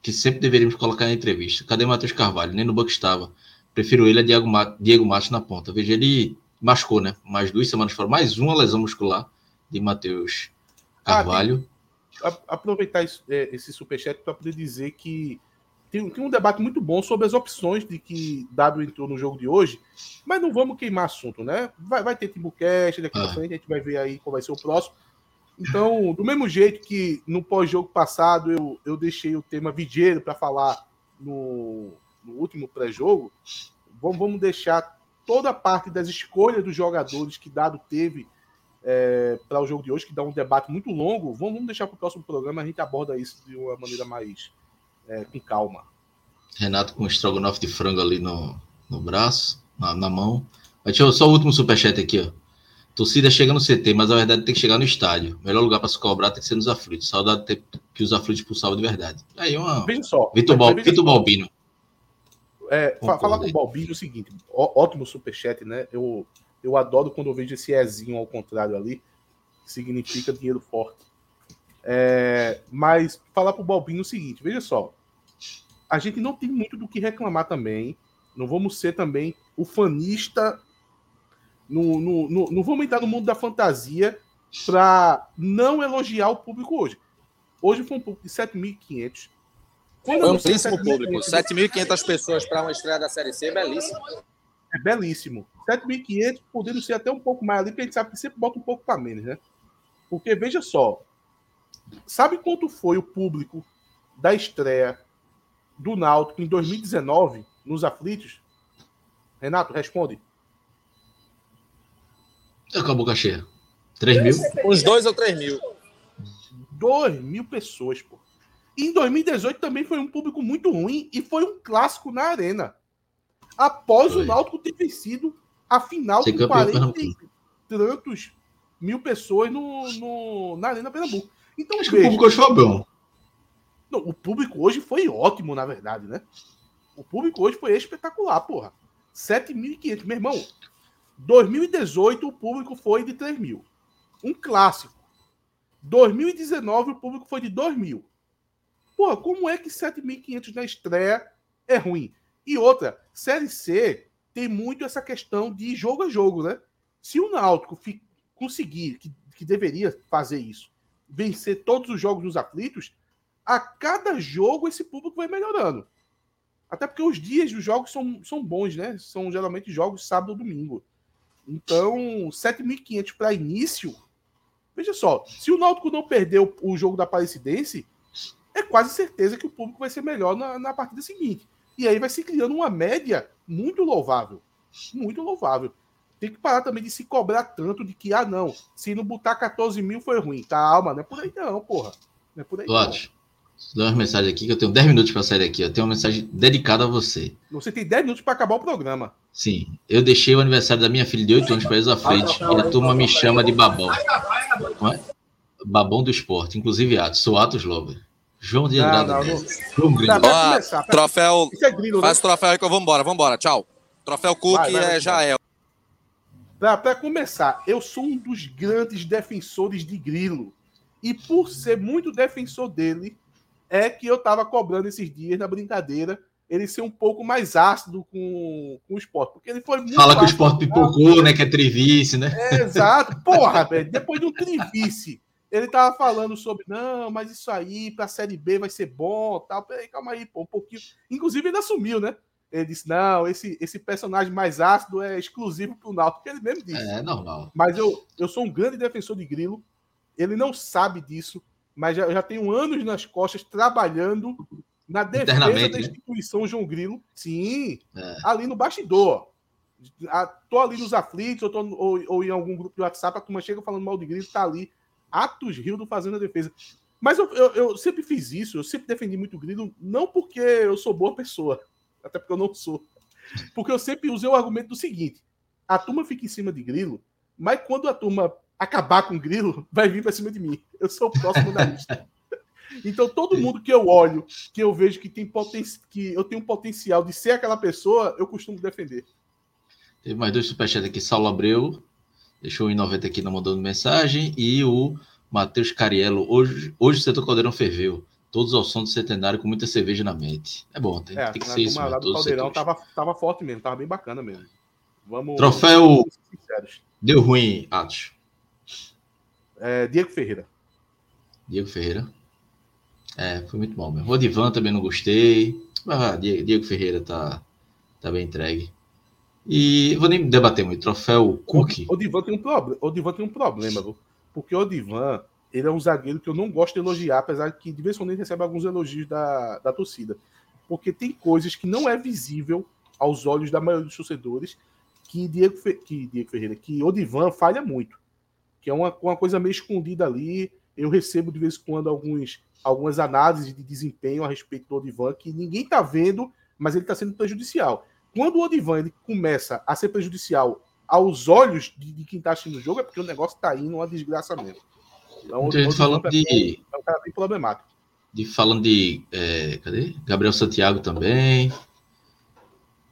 que sempre deveríamos colocar na entrevista. Cadê Matheus Carvalho? Nem no banco estava. Prefiro ele a Diego, Diego Matos na ponta. Veja, ele machucou, né? Mais duas semanas fora. Mais uma lesão muscular de Matheus Carvalho. Ah, aproveitar esse, é, esse superchat para poder dizer que tem, tem, um debate muito bom sobre as opções de que W entrou no jogo de hoje, mas não vamos queimar assunto, né? Vai, vai ter Timbucast, daqui ah. frente a gente vai ver aí qual vai ser o próximo. Então, do mesmo jeito que no pós-jogo passado eu, eu deixei o tema Vidieiro para falar no, no último pré-jogo, vamos, vamos deixar toda a parte das escolhas dos jogadores que Dado teve é, para o jogo de hoje, que dá um debate muito longo. Vamos, vamos deixar para o próximo programa, a gente aborda isso de uma maneira mais é, com calma. Renato com estrogonofe de frango ali no, no braço, na, na mão. Mas deixa eu, só o último superchat aqui, ó. Torcida chega no CT, mas a verdade tem que chegar no estádio. Melhor lugar para se cobrar tem que ser nos aflitos. Saudade ter que os aflitos expulsavam de verdade. Aí uma. Veja só. Vitor, Bal, Vitor Balbino. É, falar com o Balbino é o seguinte: ó, ótimo superchat, né? Eu, eu adoro quando eu vejo esse Ezinho ao contrário ali, que significa dinheiro forte. É, mas falar para o Balbino é o seguinte: veja só. A gente não tem muito do que reclamar também. Não vamos ser também o fanista no, no, no, não vamos entrar no mundo da fantasia para não elogiar o público hoje. Hoje foi um público de 7.500. Foi um belíssimo público. 7.500 pessoas para uma estreia da Série C, belíssimo. É belíssimo. 7.500, podendo ser até um pouco mais ali, porque a gente sabe que sempre bota um pouco para menos, né? Porque, veja só, sabe quanto foi o público da estreia do Náutico em 2019 nos aflitos? Renato, responde. Eu com a boca cheia. 3 mil? Uns 2 ou 3 mil. 2 mil pessoas, pô. E em 2018 também foi um público muito ruim e foi um clássico na arena. Após foi. o Náutico ter vencido a final Sei com 40 e tantos mil pessoas no, no, na Arena Pernambuco. Então, Acho veja, que o público hoje foi bom. Não, o público hoje foi ótimo, na verdade, né? O público hoje foi espetacular, porra. 7.500. Meu irmão, 2018 o público foi de 3 mil. Um clássico. 2019 o público foi de 2 mil. Pô, como é que 7.500 na estreia é ruim? E outra, Série C tem muito essa questão de jogo a jogo, né? Se o Náutico conseguir, que, que deveria fazer isso, vencer todos os jogos nos aflitos, a cada jogo esse público vai melhorando. Até porque os dias dos jogos são, são bons, né? São geralmente jogos sábado ou domingo. Então, 7.500 para início. Veja só, se o Náutico não perdeu o jogo da Aparecidense, é quase certeza que o público vai ser melhor na, na partida seguinte. E aí vai se criando uma média muito louvável. Muito louvável. Tem que parar também de se cobrar tanto de que, ah, não, se não botar 14 mil foi ruim. Calma, não é por aí não, porra. Não é por aí Lógico. Dá uma mensagem aqui que eu tenho 10 minutos para sair daqui. Eu tenho uma mensagem dedicada a você. Você tem 10 minutos para acabar o programa. Sim. Eu deixei o aniversário da minha filha de 8 anos para eles à frente e a turma me chama de babão. É? Babão do esporte, inclusive Atos. Sou Atos Lover. João de Andrade. Não, não, João Grilo. Ó, troféu. É grilo, faz né? troféu aí que eu vou embora. Vamos embora. Tchau. Troféu Cook vai, vai, é Jael. Para começar, eu sou um dos grandes defensores de Grilo. E por ser muito defensor dele, é que eu tava cobrando esses dias na brincadeira ele ser um pouco mais ácido com, com o esporte. Porque ele foi muito. Fala que o esporte pipocou, né? Que é trivice, né? É, exato. Porra, velho. Depois de um trivice, ele tava falando sobre, não, mas isso aí pra Série B vai ser bom tal. Peraí, calma aí, pô, um pouquinho. Inclusive, ele assumiu, né? Ele disse, não, esse, esse personagem mais ácido é exclusivo pro Náutico, que ele mesmo disse. É, normal. Mas eu, eu sou um grande defensor de Grilo. Ele não sabe disso mas já, já tenho anos nas costas trabalhando na defesa da né? instituição né? João Grilo. Sim, é. ali no bastidor. Tô ali nos aflitos, ou, tô, ou, ou, em algum grupo de WhatsApp, a turma chega falando mal de Grilo, tá ali. Atos Rio do fazendo a defesa. Mas eu, eu, eu, sempre fiz isso, eu sempre defendi muito o Grilo, não porque eu sou boa pessoa, até porque eu não sou. Porque eu sempre usei o argumento do seguinte: a turma fica em cima de Grilo, mas quando a turma acabar com Grilo, vai vir para cima de mim. Eu sou o próximo da lista. Então, todo mundo que eu olho, que eu vejo que tem poten que eu tenho um potencial de ser aquela pessoa, eu costumo defender. Teve mais dois superchats aqui. Saulo Abreu deixou em 90 aqui, não mandando mensagem. E o Matheus Cariello. Hoje, hoje o setor Caldeirão ferveu. Todos ao som do centenário com muita cerveja na mente. É bom, tem, é, tem que ser isso. Mesmo, do Caldeirão tava, tava forte mesmo, tava bem bacana mesmo. Vamos, Troféu vamos deu ruim, Atos. É, Diego Ferreira. Diego Ferreira. É, foi muito bom mesmo. Rodivan também não gostei. Mas ah, Diego Ferreira tá, tá bem entregue. E vou nem debater muito. Troféu Cook. O Divan tem um problema. O Divan tem um problema, viu? porque o Divan ele é um zagueiro que eu não gosto de elogiar, apesar de que de vez em quando ele recebe alguns elogios da, da torcida. Porque tem coisas que não é visível aos olhos da maioria dos torcedores que Diego, Fe... que Diego Ferreira, que o Divan falha muito. Que é uma, uma coisa meio escondida ali. Eu recebo de vez em quando alguns algumas análises de desempenho a respeito do Odivan que ninguém está vendo, mas ele está sendo prejudicial. Quando o Odivan ele começa a ser prejudicial aos olhos de, de quem está assistindo o jogo, é porque o negócio está indo uma desgraça mesmo. Então, então falando de... é um cara bem problemático. De, falando de. É, cadê? Gabriel Santiago também.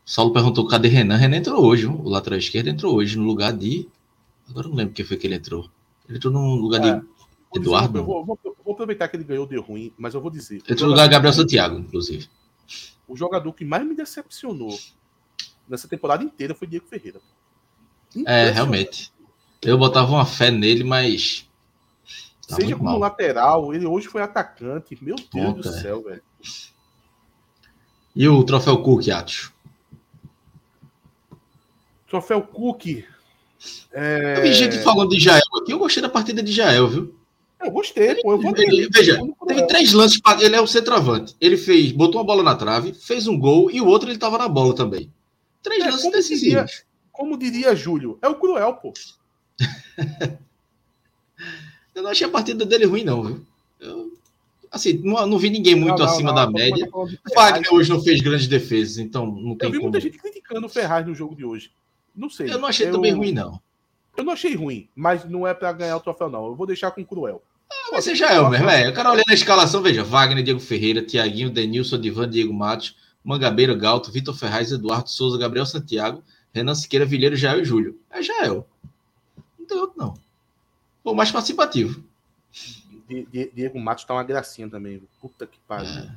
Saulo perguntou cadê Renan. Renan entrou hoje, o lateral esquerdo entrou hoje no lugar de. Agora não lembro quem foi que ele entrou. Ele entrou no lugar é. de Eduardo. Eu vou, vou, vou, aproveitar que ele ganhou de ruim, mas eu vou dizer. Entrou no lugar de Gabriel Santiago, inclusive. O jogador que mais me decepcionou nessa temporada inteira foi Diego Ferreira. É, realmente. Eu botava uma fé nele, mas. Tá Seja como mal. lateral, ele hoje foi atacante. Meu Deus Ponta, do é. céu, é. velho. E o troféu Cook, Atos? Troféu Cook. É... Eu vi gente falando de Jael aqui. Eu gostei da partida de Jael, viu? Eu gostei, pô. Eu ele, veja, teve três lances. Ele é o centroavante. Ele fez, botou uma bola na trave, fez um gol e o outro ele tava na bola também. Três é, lances decisivos. como diria Júlio, é o cruel, pô. eu não achei a partida dele ruim, não, viu? Eu, assim, não, não vi ninguém muito não, não, acima da média. O Wagner hoje não fez grandes defesas, então não tem Eu vi como... muita gente criticando o Ferraz no jogo de hoje. Não sei. Eu não achei eu... também ruim, não. Eu não achei ruim, mas não é para ganhar o troféu, não. Eu vou deixar com o Cruel. Ah, mas você já é o mesmo, é. O cara olhando a escalação, veja: Wagner, Diego Ferreira, Tiaguinho, Denilson, Divan, Diego Matos, Mangabeira, Galto, Vitor Ferraz, Eduardo Souza, Gabriel Santiago, Renan Siqueira, Vilheiro, Jael e Júlio. É Jael. Não tem outro, não. O mais participativo. Diego Matos tá uma gracinha também. Puta que pariu. É.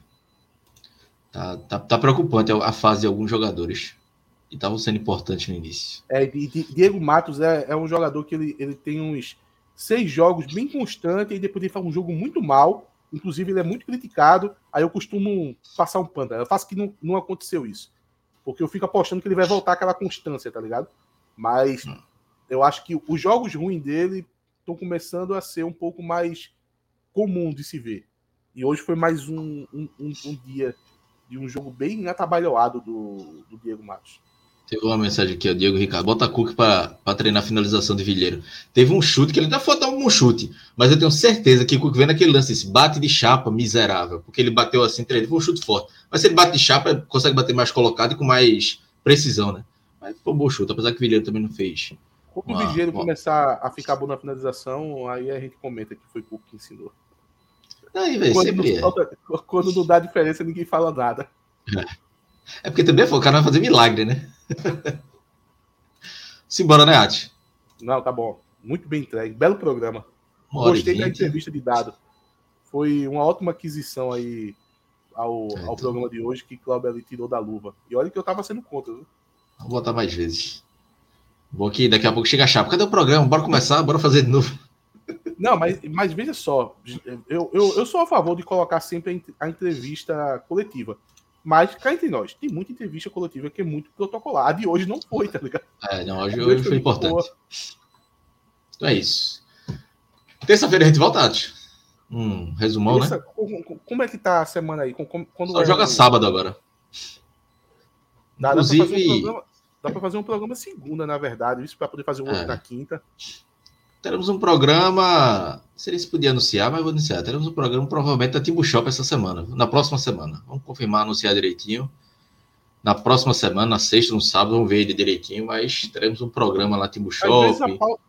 Tá, tá, tá preocupante a fase de alguns jogadores e estavam sendo importantes no início. É, Diego Matos é, é um jogador que ele, ele tem uns seis jogos bem constantes e depois ele faz um jogo muito mal. Inclusive, ele é muito criticado. Aí eu costumo passar um panda. Eu faço que não, não aconteceu isso. Porque eu fico apostando que ele vai voltar aquela constância, tá ligado? Mas hum. eu acho que os jogos ruins dele estão começando a ser um pouco mais comum de se ver. E hoje foi mais um, um, um, um dia de um jogo bem atabalhoado do, do Diego Matos. Teve uma mensagem aqui, o Diego Ricardo. Bota Cook para treinar a finalização de Vilheiro. Teve um chute que ele ainda dar um chute, mas eu tenho certeza que o Cook vendo aquele lance, esse bate de chapa miserável, porque ele bateu assim, treinou, foi um chute forte. Mas se ele bate de chapa, consegue bater mais colocado e com mais precisão, né? Mas foi um bom chute, apesar que o Vilheiro também não fez. Quando o Vilheiro começar a ficar bom na finalização, aí a gente comenta que foi Cook que ensinou. Aí, velho, sempre é. Quando não dá diferença, ninguém fala nada. É. É porque também o cara vai fazer milagre, né? Simbora, né, Ati? Não, tá bom. Muito bem entregue. Belo programa. Gostei da entrevista de dado. Foi uma ótima aquisição aí ao, é, ao programa de hoje que Cláudio ali tirou da luva. E olha que eu tava sendo contra, viu? Vou botar mais vezes. Vou aqui, daqui a pouco chega a chapa. Cadê o programa? Bora começar, bora fazer de novo. Não, mas, mas veja só, eu, eu, eu sou a favor de colocar sempre a entrevista coletiva. Mas cá entre nós, tem muita entrevista coletiva que é muito protocolar. A de hoje não foi, tá ligado? É, não, hoje, hoje foi importante. Boa. Então é isso. Terça-feira a gente volta, Tati. Um resumão, Essa, né? Como é que tá a semana aí? Quando Só é joga o... sábado agora. Dá, Inclusive... dá pra fazer um programa segunda, na verdade, isso para poder fazer o outro é. na quinta. Teremos um programa. Não sei se podia anunciar, mas vou anunciar. Teremos um programa provavelmente da Timbu Shop essa semana, na próxima semana. Vamos confirmar, anunciar direitinho. Na próxima semana, na sexta, no sábado, vamos ver ele direitinho, mas teremos um programa lá, Timbu Shop. Às vezes, pauta...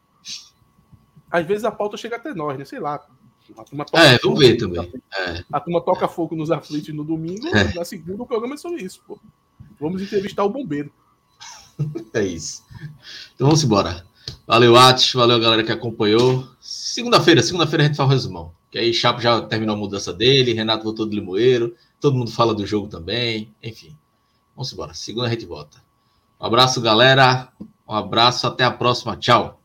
Às vezes a pauta chega até nós, né? Sei lá. é, vamos ver também. É. A turma toca fogo nos aflitos no domingo, é. na segunda o programa é sobre isso, pô. Vamos entrevistar o bombeiro. é isso. Então vamos embora. Valeu, Atos. Valeu, galera que acompanhou. Segunda-feira, segunda-feira a gente faz o resumão. Que aí Chapo já terminou a mudança dele, Renato voltou do Limoeiro, todo mundo fala do jogo também, enfim. Vamos embora. Segunda a gente volta. Um abraço, galera. Um abraço, até a próxima. Tchau.